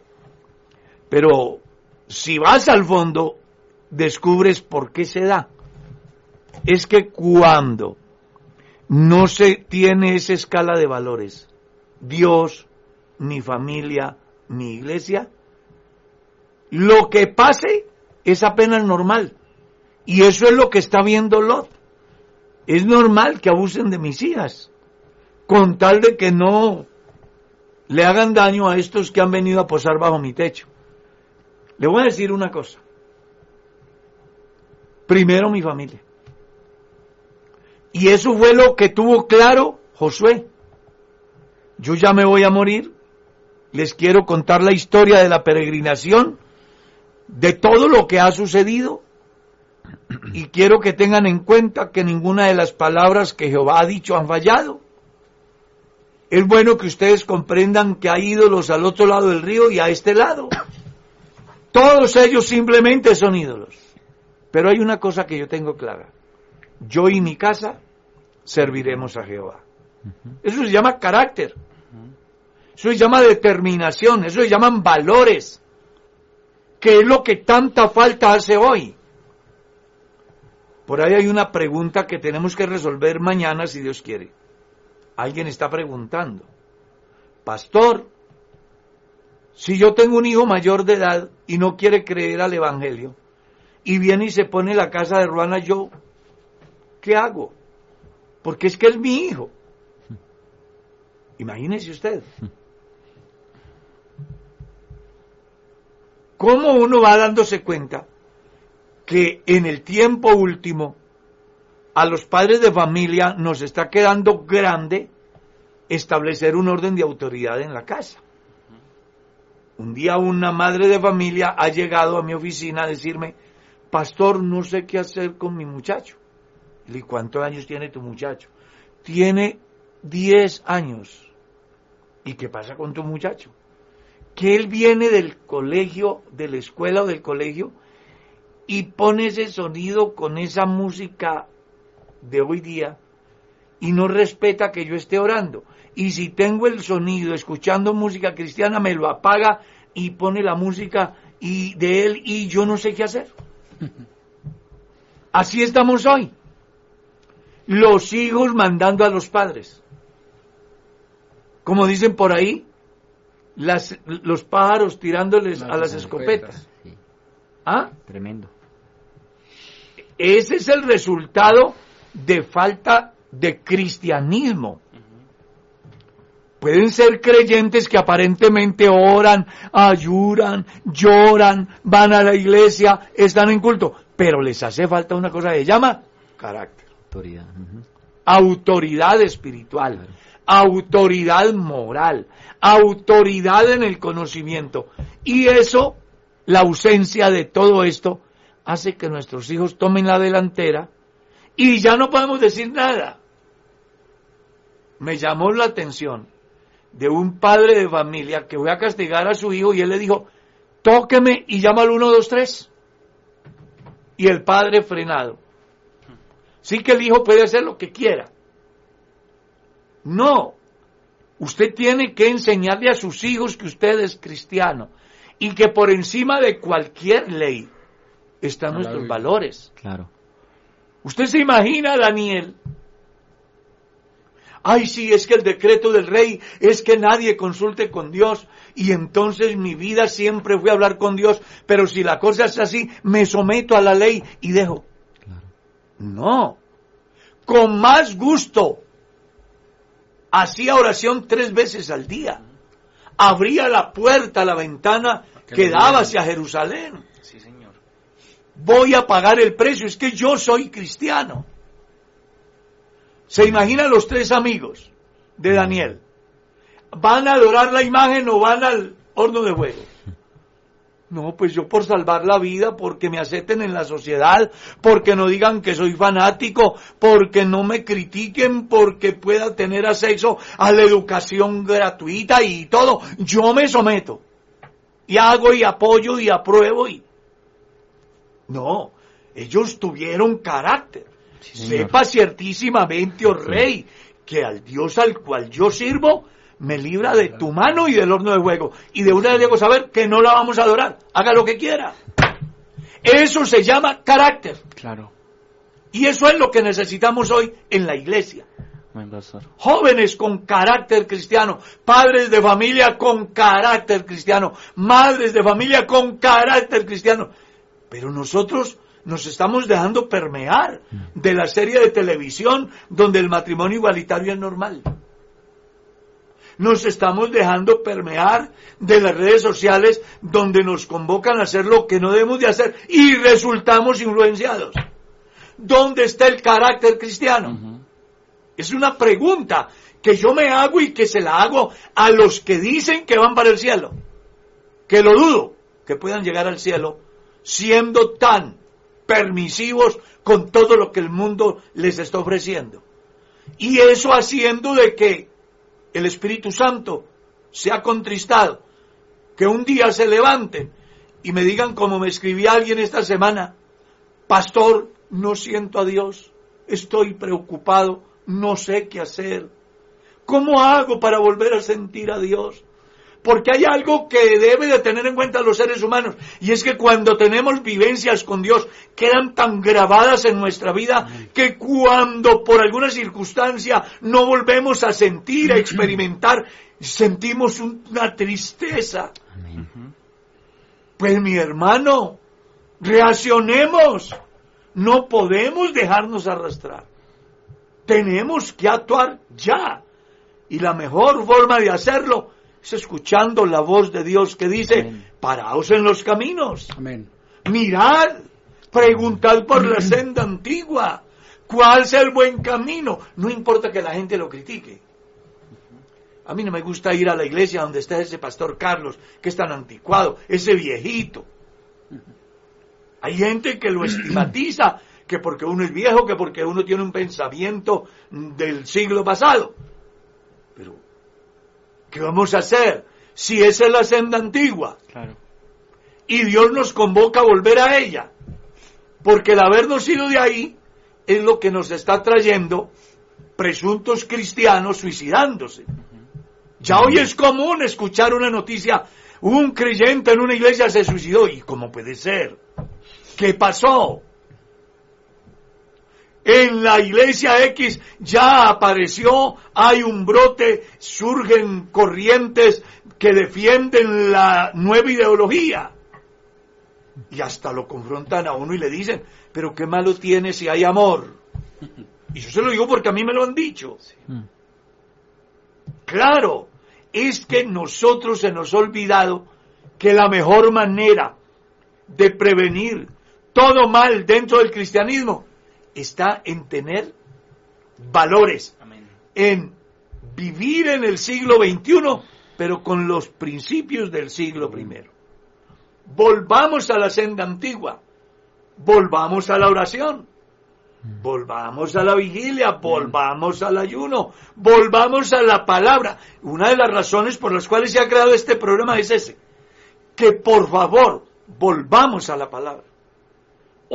Pero si vas al fondo, descubres por qué se da. Es que cuando no se tiene esa escala de valores, Dios, ni familia, ni iglesia, lo que pase es apenas normal. Y eso es lo que está viendo Lot. Es normal que abusen de mis hijas, con tal de que no le hagan daño a estos que han venido a posar bajo mi techo. Le voy a decir una cosa. Primero mi familia. Y eso fue lo que tuvo claro Josué. Yo ya me voy a morir. Les quiero contar la historia de la peregrinación, de todo lo que ha sucedido. Y quiero que tengan en cuenta que ninguna de las palabras que Jehová ha dicho han fallado. Es bueno que ustedes comprendan que hay ídolos al otro lado del río y a este lado. Todos ellos simplemente son ídolos. Pero hay una cosa que yo tengo clara. Yo y mi casa serviremos a Jehová. Eso se llama carácter. Eso se llama determinación. Eso se llaman valores. ¿Qué es lo que tanta falta hace hoy? Por ahí hay una pregunta que tenemos que resolver mañana si Dios quiere. Alguien está preguntando, pastor, si yo tengo un hijo mayor de edad y no quiere creer al Evangelio, y viene y se pone en la casa de Ruana, yo, ¿qué hago? Porque es que es mi hijo. Imagínese usted. ¿Cómo uno va dándose cuenta que en el tiempo último a los padres de familia nos está quedando grande establecer un orden de autoridad en la casa? Un día una madre de familia ha llegado a mi oficina a decirme, pastor, no sé qué hacer con mi muchacho. Digo, ¿cuántos años tiene tu muchacho? Tiene 10 años. ¿Y qué pasa con tu muchacho? Que él viene del colegio, de la escuela o del colegio, y pone ese sonido con esa música de hoy día y no respeta que yo esté orando. Y si tengo el sonido escuchando música cristiana, me lo apaga y pone la música y de él y yo no sé qué hacer. [LAUGHS] Así estamos hoy. Los hijos mandando a los padres. Como dicen por ahí, las, los pájaros tirándoles a las escopetas. ¿Ah?
Tremendo.
Ese es el resultado de falta de cristianismo. Pueden ser creyentes que aparentemente oran, ayudan, lloran, van a la iglesia, están en culto, pero les hace falta una cosa que se llama carácter.
Autoridad.
Autoridad espiritual, autoridad moral, autoridad en el conocimiento. Y eso, la ausencia de todo esto, hace que nuestros hijos tomen la delantera y ya no podemos decir nada. Me llamó la atención de un padre de familia que fue a castigar a su hijo y él le dijo, tóqueme y llama al 123. Y el padre frenado. Sí que el hijo puede hacer lo que quiera. No. Usted tiene que enseñarle a sus hijos que usted es cristiano y que por encima de cualquier ley están nuestros valores.
Claro.
Usted se imagina, Daniel. Ay, sí, es que el decreto del rey es que nadie consulte con Dios y entonces mi vida siempre fue hablar con Dios, pero si la cosa es así, me someto a la ley y dejo. No, con más gusto. Hacía oración tres veces al día. Abría la puerta, la ventana que daba hacia Jerusalén. Voy a pagar el precio, es que yo soy cristiano. Se imaginan los tres amigos de Daniel. ¿Van a adorar la imagen o van al horno de fuego? No, pues yo por salvar la vida, porque me acepten en la sociedad, porque no digan que soy fanático, porque no me critiquen, porque pueda tener acceso a la educación gratuita y todo. Yo me someto. Y hago y apoyo y apruebo y... No, ellos tuvieron carácter. Sepa ciertísimamente, oh rey, que al Dios al cual yo sirvo, me libra de tu mano y del horno de fuego. Y de una vez digo saber que no la vamos a adorar. Haga lo que quiera. Eso se llama carácter.
Claro.
Y eso es lo que necesitamos hoy en la iglesia. Jóvenes con carácter cristiano, padres de familia con carácter cristiano, madres de familia con carácter cristiano. Pero nosotros nos estamos dejando permear de la serie de televisión donde el matrimonio igualitario es normal. Nos estamos dejando permear de las redes sociales donde nos convocan a hacer lo que no debemos de hacer y resultamos influenciados. ¿Dónde está el carácter cristiano? Es una pregunta que yo me hago y que se la hago a los que dicen que van para el cielo. Que lo dudo que puedan llegar al cielo siendo tan permisivos con todo lo que el mundo les está ofreciendo. Y eso haciendo de que el Espíritu Santo se ha contristado, que un día se levanten y me digan como me escribía alguien esta semana, pastor, no siento a Dios, estoy preocupado, no sé qué hacer. ¿Cómo hago para volver a sentir a Dios? Porque hay algo que debe de tener en cuenta los seres humanos, y es que cuando tenemos vivencias con Dios, quedan tan grabadas en nuestra vida que cuando por alguna circunstancia no volvemos a sentir, a experimentar, sentimos una tristeza. Pues mi hermano, reaccionemos. No podemos dejarnos arrastrar. Tenemos que actuar ya. Y la mejor forma de hacerlo es escuchando la voz de Dios que dice, paraos en los caminos.
Amén.
Mirad, preguntad por la senda antigua. ¿Cuál es el buen camino? No importa que la gente lo critique. A mí no me gusta ir a la iglesia donde está ese pastor Carlos, que es tan anticuado, ese viejito. Hay gente que lo estigmatiza, que porque uno es viejo, que porque uno tiene un pensamiento del siglo pasado. ¿Qué vamos a hacer si esa es la senda antigua?
Claro.
Y Dios nos convoca a volver a ella. Porque el habernos ido de ahí es lo que nos está trayendo presuntos cristianos suicidándose. Ya hoy es común escuchar una noticia, un creyente en una iglesia se suicidó. ¿Y cómo puede ser? ¿Qué pasó? En la iglesia X ya apareció, hay un brote, surgen corrientes que defienden la nueva ideología. Y hasta lo confrontan a uno y le dicen, pero qué malo tiene si hay amor. Y yo se lo digo porque a mí me lo han dicho. Claro, es que nosotros se nos ha olvidado que la mejor manera de prevenir todo mal dentro del cristianismo está en tener valores, en vivir en el siglo XXI, pero con los principios del siglo I. Volvamos a la senda antigua, volvamos a la oración, volvamos a la vigilia, volvamos al ayuno, volvamos a la palabra. Una de las razones por las cuales se ha creado este programa es ese, que por favor volvamos a la palabra.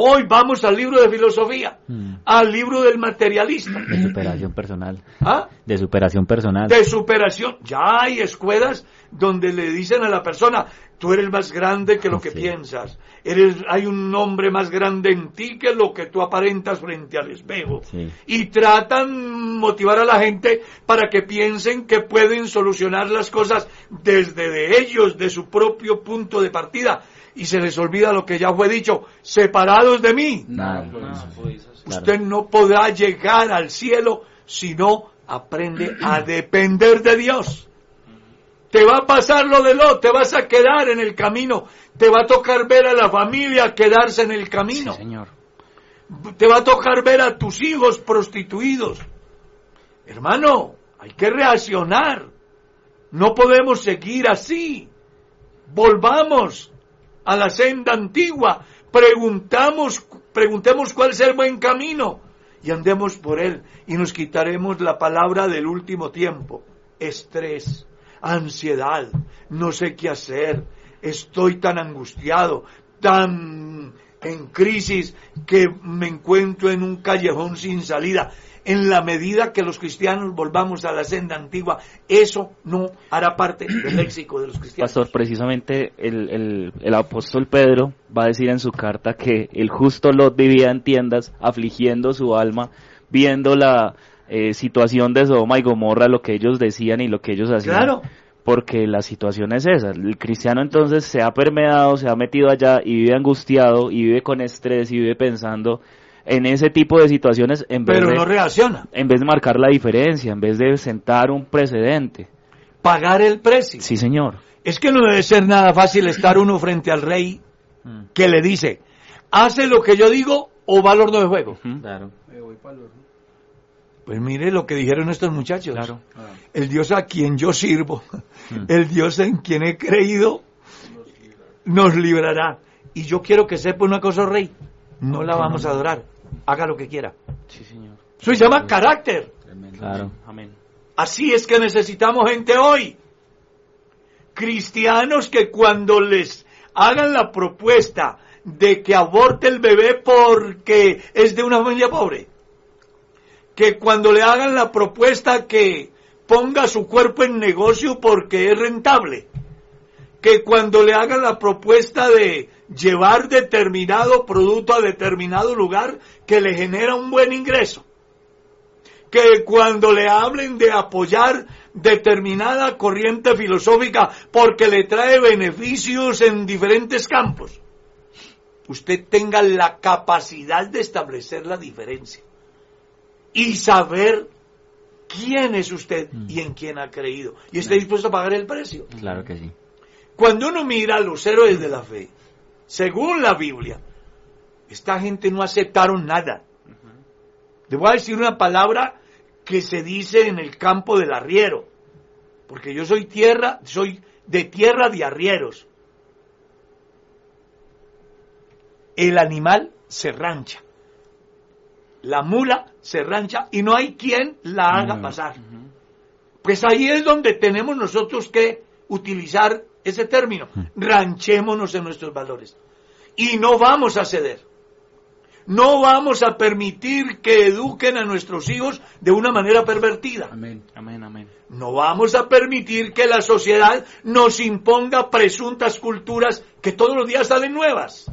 Hoy vamos al libro de filosofía, al libro del materialista.
De superación personal.
¿Ah?
De superación personal.
De superación. Ya hay escuelas donde le dicen a la persona, tú eres más grande que lo que
Sí.
piensas. Eres, hay un nombre más grande en ti que lo que tú aparentas frente al espejo.
Sí.
Y tratan motivar a la gente para que piensen que pueden solucionar las cosas desde de ellos, de su propio punto de partida. Y se les olvida lo que ya fue dicho, separados de mí.
Nada.
Usted no podrá llegar al cielo si no aprende a depender de Dios. Te va a pasar lo de lo, te vas a quedar en el camino, te va a tocar ver a la familia quedarse en el camino,
Señor.
te va a tocar ver a tus hijos prostituidos. Hermano, hay que reaccionar. No podemos seguir así. Volvamos a la senda antigua. Preguntamos, preguntemos cuál es el buen camino y andemos por él y nos quitaremos la palabra del último tiempo. Estrés, ansiedad, no sé qué hacer, estoy tan angustiado, tan en crisis que me encuentro en un callejón sin salida. En la medida que los cristianos volvamos a la senda antigua, eso no hará parte del [CLEARS THROAT] léxico de los cristianos.
Pastor, precisamente el, el, el apóstol Pedro va a decir en su carta que el justo Lot vivía en tiendas, afligiendo su alma, viendo la eh, situación de Sodoma y Gomorra, lo que ellos decían y lo que ellos hacían.
Claro.
Porque la situación es esa. El cristiano entonces se ha permeado, se ha metido allá y vive angustiado y vive con estrés y vive pensando en ese tipo de situaciones en vez,
Pero
de,
no reacciona.
en vez de marcar la diferencia, en vez de sentar un precedente.
Pagar el precio.
Sí, señor.
Es que no debe ser nada fácil estar uno frente al rey que le dice, hace lo que yo digo o va al horno de fuego.
Claro.
Pues mire lo que dijeron estos muchachos.
Claro.
El Dios a quien yo sirvo, el Dios en quien he creído, nos librará. Y yo quiero que sepa una cosa, rey, no la vamos a adorar. Haga lo que quiera.
Sí, señor.
Eso se llama carácter.
Claro.
Amén.
Así es que necesitamos gente hoy. Cristianos que cuando les hagan la propuesta de que aborte el bebé porque es de una familia pobre, que cuando le hagan la propuesta que ponga su cuerpo en negocio porque es rentable, que cuando le hagan la propuesta de llevar determinado producto a determinado lugar que le genera un buen ingreso, que cuando le hablen de apoyar determinada corriente filosófica porque le trae beneficios en diferentes campos, usted tenga la capacidad de establecer la diferencia y saber quién es usted y en quién ha creído y esté dispuesto a pagar el precio.
Claro que sí.
Cuando uno mira a los héroes de la fe, según la Biblia, esta gente no aceptaron nada. Le voy a decir una palabra que se dice en el campo del arriero, porque yo soy tierra, soy de tierra de arrieros. El animal se rancha, la mula se rancha y no hay quien la haga pasar. Pues ahí es donde tenemos nosotros que utilizar ese término, ranchémonos en nuestros valores. Y no vamos a ceder. No vamos a permitir que eduquen a nuestros hijos de una manera pervertida.
Amén, amén, amén.
No vamos a permitir que la sociedad nos imponga presuntas culturas que todos los días salen nuevas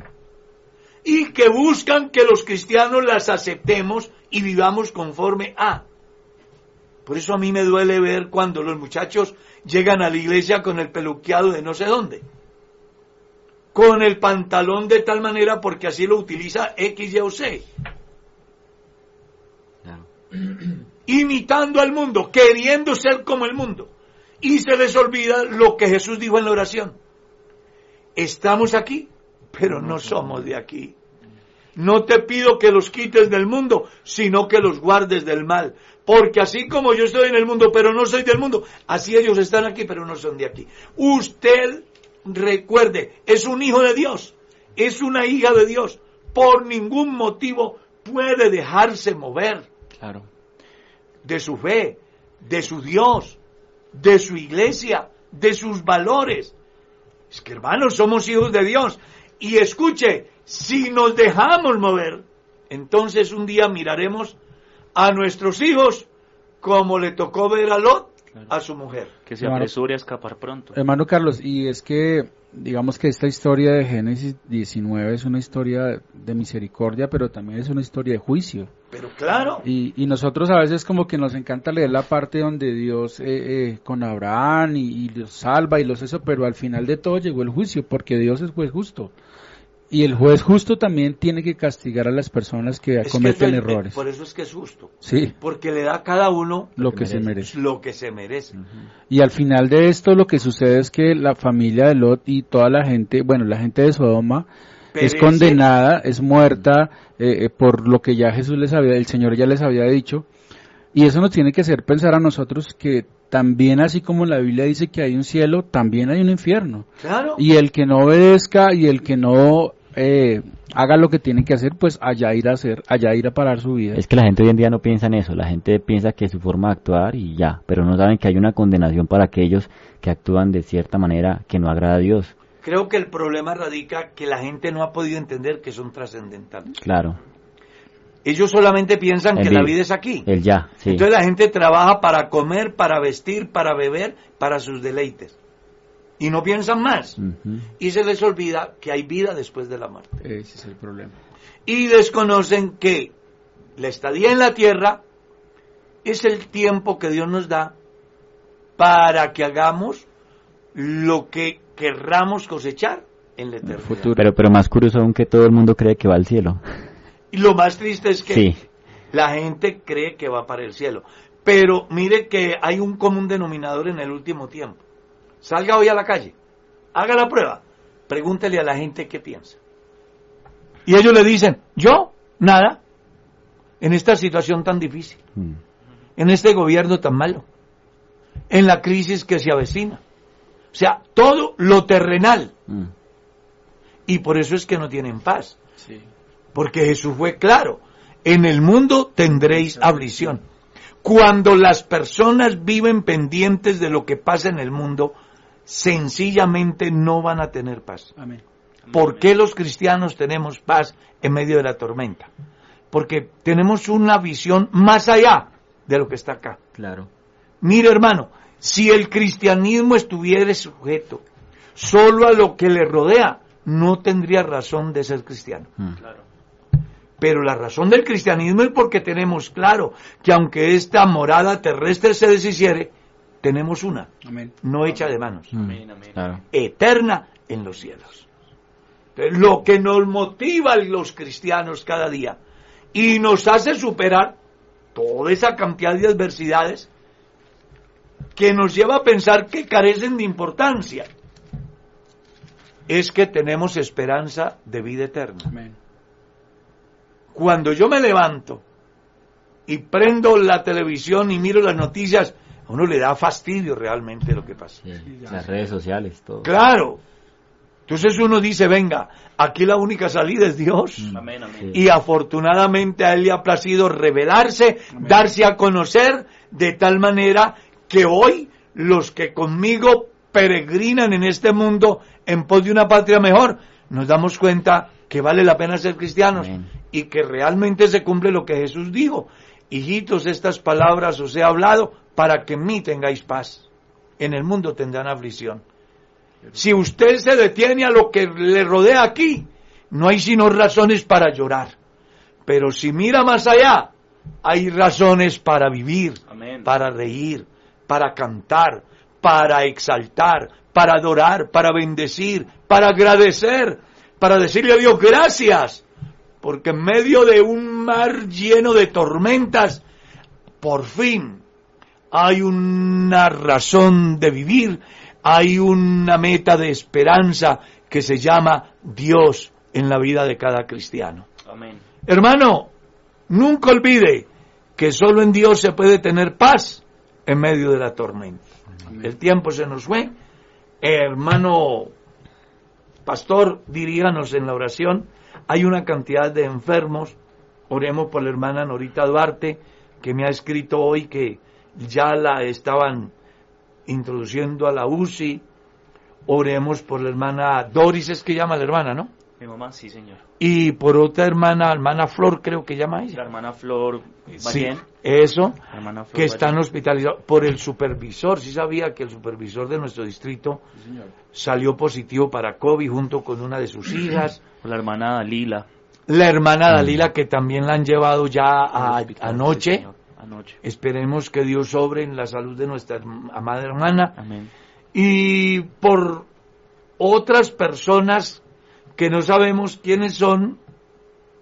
y que buscan que los cristianos las aceptemos y vivamos conforme a. Por eso a mí me duele ver cuando los muchachos llegan a la iglesia con el peluqueado de no sé dónde. Con el pantalón de tal manera porque así lo utiliza X, Y o Z. [CLEARS THROAT] Imitando al mundo, queriendo ser como el mundo. Y se les olvida lo que Jesús dijo en la oración. Estamos aquí, pero no somos de aquí. No te pido que los quites del mundo, sino que los guardes del mal. Porque así como yo estoy en el mundo, pero no soy del mundo, así ellos están aquí, pero no son de aquí. Usted recuerde, es un hijo de Dios, es una hija de Dios. Por ningún motivo puede dejarse mover
Claro.
de su fe, de su Dios, de su iglesia, de sus valores. Es que hermanos, somos hijos de Dios. Y escuche, si nos dejamos mover, entonces un día miraremos a nuestros hijos como le tocó ver a Lot a su mujer.
Que se
Hermano-
apresure a escapar pronto.
Hermano Carlos, y es que digamos que esta historia de Génesis 19 es una historia de misericordia, pero también es una historia de juicio.
Pero claro,
Y, y nosotros a veces como que nos encanta leer la parte donde Dios eh, eh, con Abraham y, y los salva y los eso, pero al final de todo llegó el juicio, porque Dios es juez justo. Y el juez justo también tiene que castigar a las personas que
es
cometen
es-
errores.
por eso es que es justo.
Sí,
Porque le da a cada uno
lo que se merece.
lo que se merece.
Y al final de esto lo que sucede es que la familia de Lot y toda la gente, bueno, la gente de Sodoma es condenada, es muerta eh, eh, por lo que ya Jesús les había, el Señor ya les había dicho. Y eso nos tiene que hacer pensar a nosotros que también así como la Biblia dice que hay un cielo, también hay un infierno.
Claro.
Y el que no obedezca y el que no eh, haga lo que tiene que hacer, pues allá ir a hacer, allá ir a parar su vida.
Es que la gente hoy en día no piensa en eso, la gente piensa que es su forma de actuar y ya, pero no saben que hay una condenación para aquellos que actúan de cierta manera que no agrada a Dios.
Creo que el problema radica que la gente no ha podido entender que son trascendentales.
Claro,
Ellos solamente piensan
El
que la
vi-
vida es aquí.
el ya, sí.
Entonces la gente trabaja para comer, para vestir, para beber, para sus deleites. Y no piensan más. Y se les olvida que hay vida después de la muerte.
Ese es el problema.
Y desconocen que la estadía en la tierra es el tiempo que Dios nos da para que hagamos lo que querramos cosechar en la eternidad.
futuro.
Pero, pero más curioso aún que todo el mundo cree que va al cielo.
Y lo más triste es que
Sí.
la gente cree que va para el cielo. Pero mire que hay un común denominador en el último tiempo. Salga hoy a la calle, haga la prueba, pregúntele a la gente qué piensa. Y ellos le dicen, yo, nada, en esta situación tan difícil,
Mm.
en este gobierno tan malo, en la crisis que se avecina. O sea, todo lo terrenal.
Mm.
Y por eso es que no tienen paz. Porque Jesús fue claro, en el mundo tendréis aflicción. Cuando las personas viven pendientes de lo que pasa en el mundo, sencillamente no van a tener paz.
Amén.
¿Por qué los cristianos tenemos paz en medio de la tormenta? Porque tenemos una visión más allá de lo que está acá.
Claro.
Mire hermano, si el cristianismo estuviera sujeto solo a lo que le rodea, no tendría razón de ser cristiano.
Mm.
Pero la razón del cristianismo es porque tenemos claro que aunque esta morada terrestre se deshiciere, tenemos una,
Amén.
no hecha de manos,
Mm.
Amén, amén.
Claro.
eterna en los cielos. Entonces, lo que nos motiva a los cristianos cada día y nos hace superar toda esa cantidad de adversidades que nos lleva a pensar que carecen de importancia, es que tenemos esperanza de vida eterna.
Amén.
Cuando yo me levanto y prendo la televisión y miro las noticias, a uno le da fastidio realmente lo que pasa.
Sí, Las redes sociales, todo.
Claro. Entonces uno dice, venga, aquí la única salida es Dios.
Amén, amén.
Sí.
Y afortunadamente a Él le ha placido revelarse, darse a conocer, de tal manera que hoy los que conmigo peregrinan en este mundo en pos de una patria mejor, nos damos cuenta que vale la pena ser cristianos
Amén.
y que realmente se cumple lo que Jesús dijo. Hijitos, estas palabras os he hablado para que en mí tengáis paz. En el mundo tendrán aflicción. Si usted se detiene a lo que le rodea aquí, no hay sino razones para llorar. Pero si mira más allá, hay razones para vivir,
Amén.
para reír, para cantar, para exaltar, para adorar, para bendecir, para agradecer, para decirle a Dios gracias. Porque en medio de un mar lleno de tormentas, por fin hay una razón de vivir, hay una meta de esperanza que se llama Dios en la vida de cada cristiano.
Amén.
Hermano, nunca olvide que solo en Dios se puede tener paz en medio de la tormenta. El tiempo se nos fue. Hermano pastor, diríganos en la oración. Hay una cantidad de enfermos. Oremos por la hermana Norita Duarte, que me ha escrito hoy que ya la estaban introduciendo a la UCI. Oremos por la hermana Doris, es que llama la hermana, ¿no?
Mi mamá, sí, señor.
Y por otra hermana, hermana Flor, creo que llama
La
ella.
hermana Flor
Sí,
Ballén.
eso,
La hermana Flor
que están
Ballén.
hospitalizados por el supervisor. Sí sabía que el supervisor de nuestro distrito salió positivo para COVID junto con una de sus hijas. [CLEARS THROAT]
La hermana Lila.
La hermana Dalila, que también la han llevado ya a-
Hospital,
anoche.
sí. Anoche.
Esperemos que Dios sobre en la salud de nuestra amada hermana.
Amén.
Y por otras personas que no sabemos quiénes son,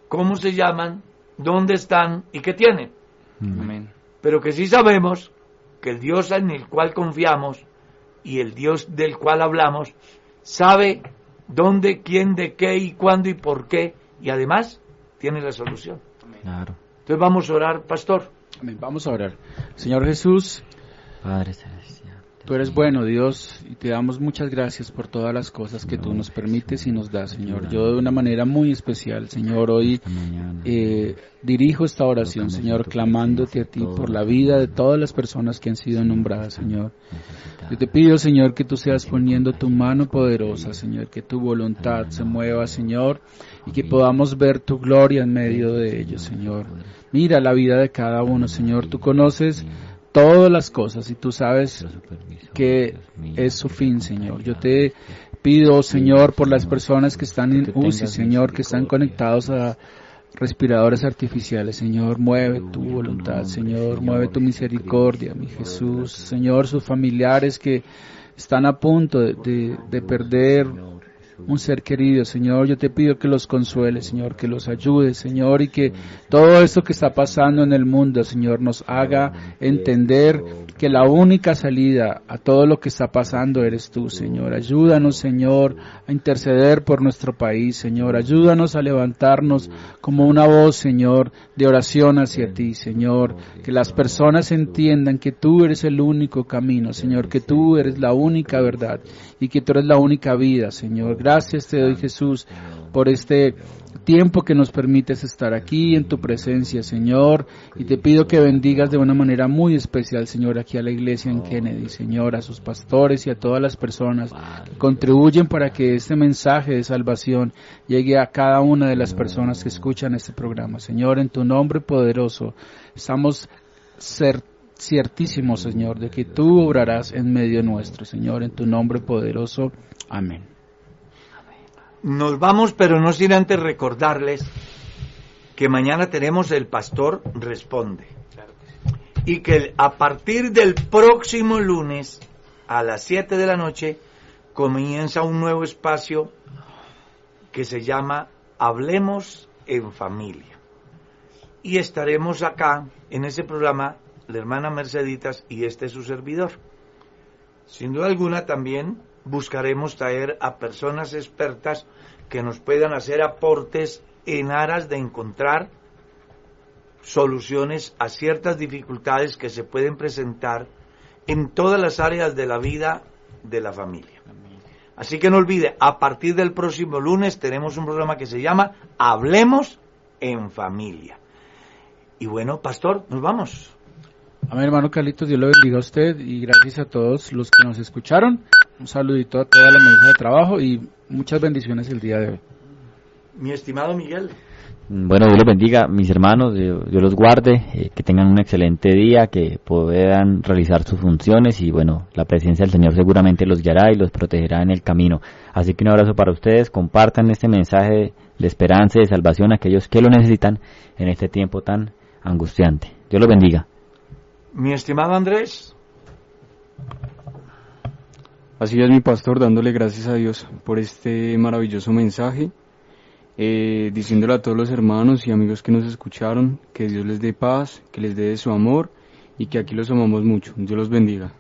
cómo se llaman, dónde están y qué tienen.
Amén.
Pero que sí sabemos que el Dios en el cual confiamos y el Dios del cual hablamos sabe dónde, quién, de qué y cuándo y por qué y además tiene la solución.
Claro.
Entonces vamos a orar, pastor.
Vamos a orar. Señor Jesús,
Padre.
Tú eres bueno, Dios, y te damos muchas gracias por todas las cosas que tú nos permites y nos das, Señor. Yo de una manera muy especial, Señor, hoy eh, dirijo esta oración, Señor, clamándote a ti por la vida de todas las personas que han sido nombradas, Señor. Yo te pido, Señor, que tú seas poniendo tu mano poderosa, Señor, que tu voluntad se mueva, Señor, y que podamos ver tu gloria en medio de ellos, Señor. Mira la vida de cada uno, Señor. Tú conoces todas las cosas y tú sabes que es su fin, Señor. Yo te pido, Señor, por las personas que están en UCI, Señor, que están conectados a respiradores artificiales, Señor, mueve tu voluntad, Señor, mueve tu misericordia, mi Jesús, Señor, sus familiares que están a punto de, de- de perder un ser querido, Señor, yo te pido que los consueles, Señor, que los ayudes, Señor, y que todo esto que está pasando en el mundo, Señor, nos haga entender que la única salida a todo lo que está pasando eres tú, Señor. Ayúdanos, Señor, a interceder por nuestro país, Señor. Ayúdanos a levantarnos como una voz, Señor, de oración hacia ti, Señor. Que las personas entiendan que tú eres el único camino, Señor, que tú eres la única verdad y que tú eres la única vida, Señor. Te doy, Jesús, por este tiempo que nos permites estar aquí en tu presencia, Señor. Y te pido que bendigas de una manera muy especial, Señor, aquí a la iglesia en Kennedy, Señor, a sus pastores y a todas las personas que contribuyen para que este mensaje de salvación llegue a cada una de las personas que escuchan este programa. Señor, en tu nombre poderoso, estamos ciertísimos, Señor, de que tú obrarás en medio nuestro, Señor, en tu nombre poderoso. Amén.
Nos vamos, pero no sin antes recordarles que mañana tenemos el pastor responde. Y que a partir del próximo lunes a las 7 de la noche comienza un nuevo espacio que se llama Hablemos en Familia. Y estaremos acá en ese programa la hermana Merceditas y este es su servidor. Sin duda alguna también buscaremos traer a personas expertas que nos puedan hacer aportes en aras de encontrar soluciones a ciertas dificultades que se pueden presentar en todas las áreas de la vida de la familia. Así que no olvide, a partir del próximo lunes tenemos un programa que se llama Hablemos en Familia. Y bueno, pastor, nos vamos.
Amén, hermano Carlitos, Dios lo bendiga a usted y gracias a todos los que nos escucharon. Un saludito a toda la mesa de trabajo y muchas bendiciones el día de hoy.
Mi estimado Miguel.
Bueno, Dios los bendiga, mis hermanos, Dios, los guarde, eh, que tengan un excelente día, que puedan realizar sus funciones y bueno, la presencia del Señor seguramente los guiará y los protegerá en el camino. Así que un abrazo para ustedes, compartan este mensaje de esperanza y de salvación a aquellos que lo necesitan en este tiempo tan angustiante. Dios los bendiga.
Mi estimado Andrés.
Así es mi pastor, dándole gracias a Dios por este maravilloso mensaje, eh, diciéndole a todos los hermanos y amigos que nos escucharon que Dios les dé paz, que les dé su amor y que aquí los amamos mucho. Dios los bendiga.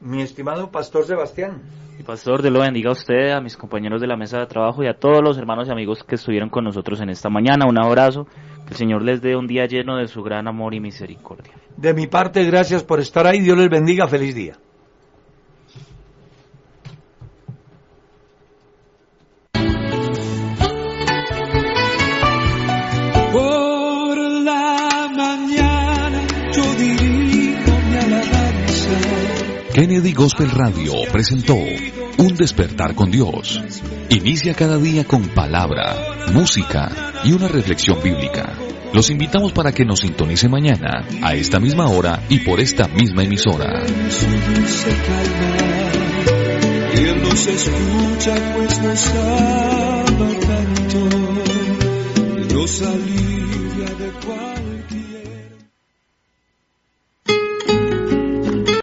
Mi estimado pastor Sebastián.
Mi pastor, Dios lo bendiga a usted, a mis compañeros de la mesa de trabajo y a todos los hermanos y amigos que estuvieron con nosotros en esta mañana. Un abrazo, que el Señor les dé un día lleno de su gran amor y misericordia.
De mi parte, gracias por estar ahí. Dios les bendiga. Feliz día.
Kennedy Gospel Radio presentó Un despertar con Dios. Inicia cada día con palabra, música y una reflexión bíblica. Los invitamos para que nos sintonice mañana, a esta misma hora y por esta misma emisora.